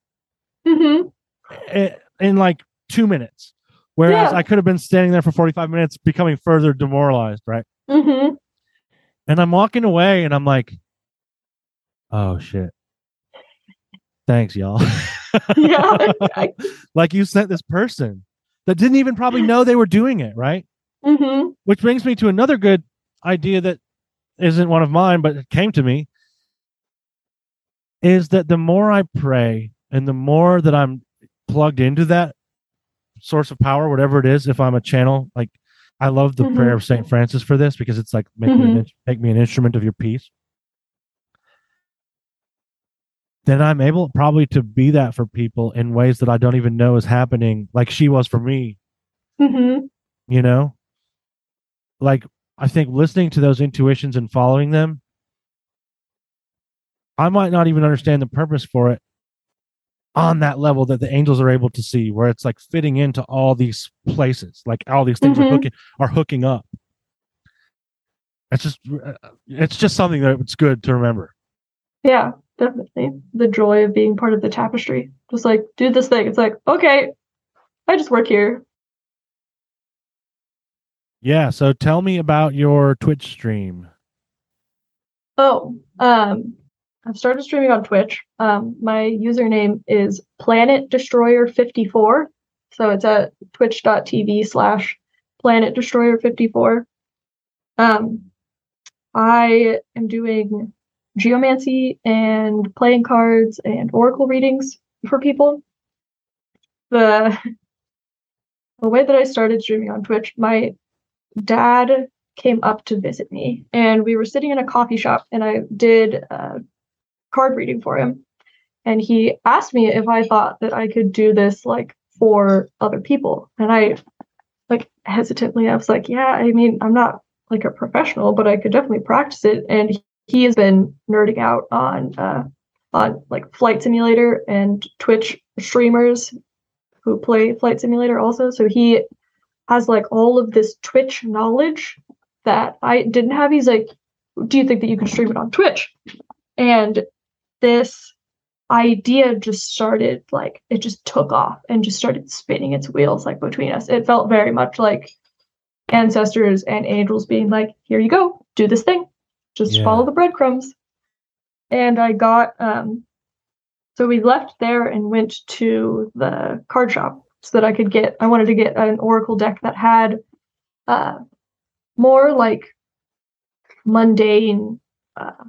Mm-hmm. in like two minutes. Whereas Yeah. I could have been standing there for 45 minutes, becoming further demoralized, right? Mm-hmm. And I'm walking away, and I'm like, "Oh shit." Thanks, y'all. Yeah. I, like you sent this person that didn't even probably know they were doing it, right? mm-hmm. Which brings me to another good idea that isn't one of mine, but it came to me is that the more I pray and the more that I'm plugged into that source of power, whatever it is, if I'm a channel, like I love the Mhm. prayer of St. Francis for this because it's like make, me an, Mhm. make me an instrument of your peace. Then I'm able probably to be that for people in ways that I don't even know is happening, like she was for me. Mm-hmm. you know? Like i think listening to those intuitions and following them i might not even understand the purpose for it on that level that the angels are able to see where it's like fitting into all these places like all these things are Mhm. hooking are hooking up. It's just uh, it's just something that it's good to remember. Yeah, definitely. The joy of being part of the tapestry. Just like, do this thing. It's like, okay, I just work here. yeah so tell me about your twitch stream Oh, um, I've started streaming on Twitch. Um, my username is Planet Destroyer 54. So it's at twitch.tv slash Planet Destroyer 54. Um, I am doing geomancy and playing cards and oracle readings for people. The the way that I started streaming on Twitch, my dad came up to visit me and we were sitting in a coffee shop and I did a card reading for him. And he asked me if I thought that I could do this like for other people. And I like hesitantly I was like yeah I mean I'm not like a professional but I could definitely practice it. And he has been nerding out on uh on like flight simulator and Twitch streamers who play flight simulator also so he has like all of this Twitch knowledge that I didn't have. He's like, Do you think that you can stream it on Twitch? And this idea just started like it just took off and just started spinning its wheels like between us. It felt very much like ancestors and angels being like, Here you go, do this thing. Just Yeah. follow the breadcrumbs. And I got um so we left there and went to the card shop so that I could get I wanted to get an oracle deck that had uh more like mundane uh,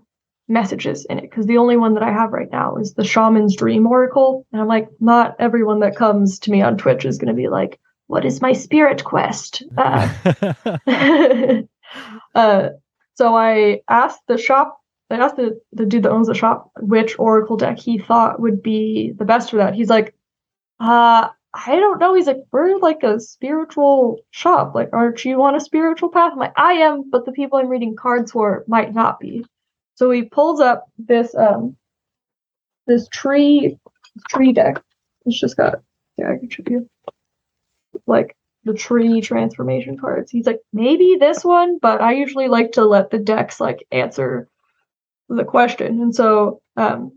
messages in it because the only one that I have right now is the Shaman's Dream Oracle and I'm like not everyone that comes to me on Twitch is going to be like what is my spirit quest uh, uh, so I asked the shop, I asked the, the dude that owns the shop which Oracle deck he thought would be the best for that. He's like, uh, I don't know. He's like, we're like a spiritual shop. Like, aren't you on a spiritual path? I'm like, I am, but the people I'm reading cards for might not be. So he pulls up this um this tree tree deck. It's just got yeah, I can show you like the tree transformation cards. He's like, maybe this one, but I usually like to let the decks like answer the question. And so um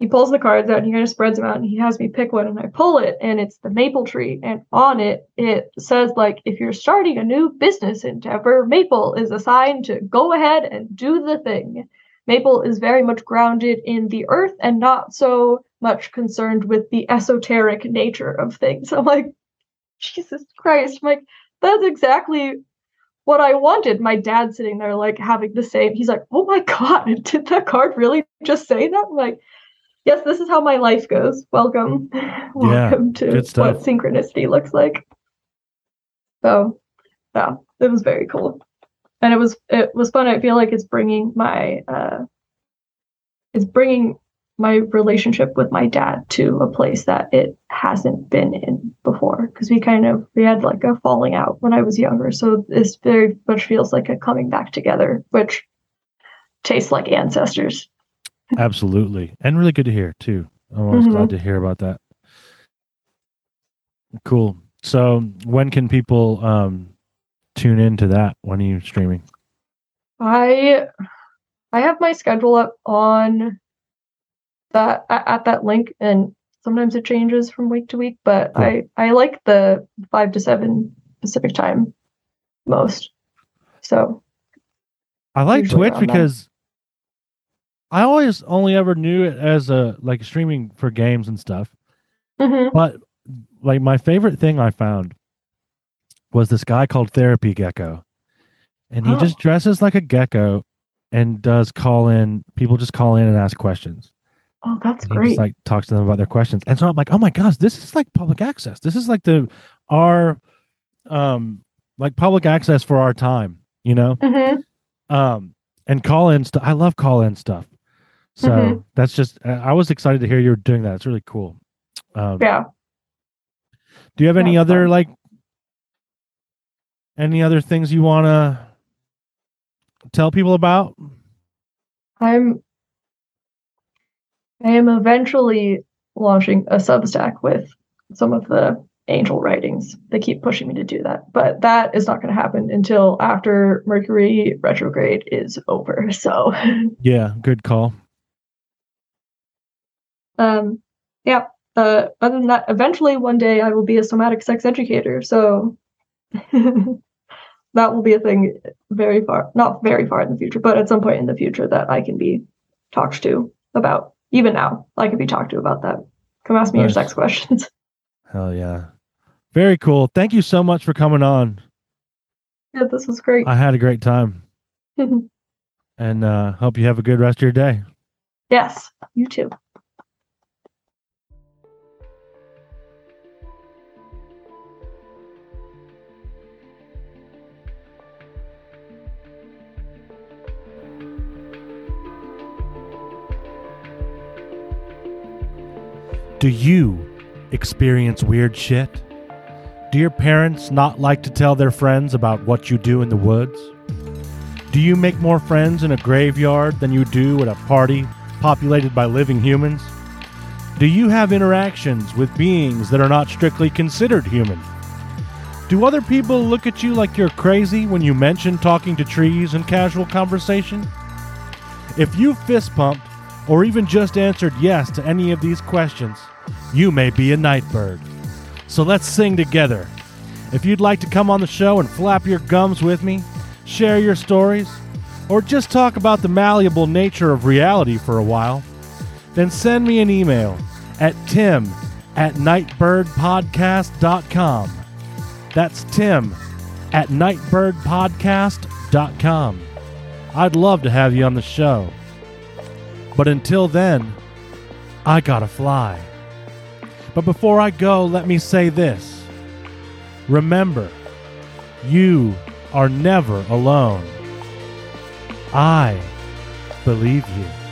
he pulls the cards out and he kind of spreads them out and he has me pick one and I pull it and it's the maple tree and on it it says like if you're starting a new business endeavor, maple is assigned to go ahead and do the thing. Maple is very much grounded in the earth and not so much concerned with the esoteric nature of things. I'm like, Jesus Christ. I'm like, that's exactly what I wanted. My dad sitting there, like, having the same. He's like, oh my God, did that card really just say that? I'm like, yes, this is how my life goes. Welcome. Welcome to what synchronicity looks like. So yeah, it was very cool. And it was it was fun. I feel like it's bringing my uh it's bringing my relationship with my dad to a place that it hasn't been in before because we kind of we had like a falling out when I was younger. So this very much feels like a coming back together, which tastes like ancestors. Absolutely. And really good to hear too. I'm always Mhm. glad to hear about that. Cool. So when can people um tune into that? When are you streaming? I I have my schedule up on that at, at that link and sometimes it changes from week to week, but Cool. I I like the 5 to 7 Pacific time most. So, I like Twitch around that. because I always only ever knew it as a like streaming for games and stuff. mhm. But like my favorite thing I found was this guy called Therapy Gecko. And he Oh. just dresses like a gecko and does call in people just call in and ask questions. Oh, that's great. just like talks to them about their questions. And so I'm like, oh my gosh, this is like public access. This is like the our um like public access for our time, you know? Mhm. um and call in stuff i love call in stuff so Mhm. that's just I- i was excited to hear you're doing that it's really cool um Yeah. do you have any Yeah, other fun. like any other things you want to tell people about I'm I am eventually launching a Substack with some of the angel writings. They keep pushing me to do that, but that is not going to happen until after Mercury retrograde is over. So, yeah good call um, yeah. Uh, other than that, eventually one day I will be a somatic sex educator. So that will be a thing very far, not very far in the future, but at some point in the future that I can be talked to about. Even now, I can be talked to about that. Come ask me your sex questions. hell yeah very cool thank you so much for coming on yeah, this was great. i had a great time and uh hope you have a good rest of your day yes, you too. Do you experience weird shit? Do your parents not like to tell their friends about what you do in the woods? Do you make more friends in a graveyard than you do at a party populated by living humans? Do you have interactions with beings that are not strictly considered human? Do other people look at you like you're crazy when you mention talking to trees in casual conversation? If you fist pumped or even just answered yes to any of these questions, you may be a nightbird. So let's sing together. If you'd like to come on the show and flap your gums with me, share your stories, or just talk about the malleable nature of reality for a while, then send me an email at tim at nightbirdpodcast.com. That's tim at nightbirdpodcast.com. I'd love to have you on the show. But until then, I gotta fly. But before I go, let me say this. Remember, you are never alone. I believe you.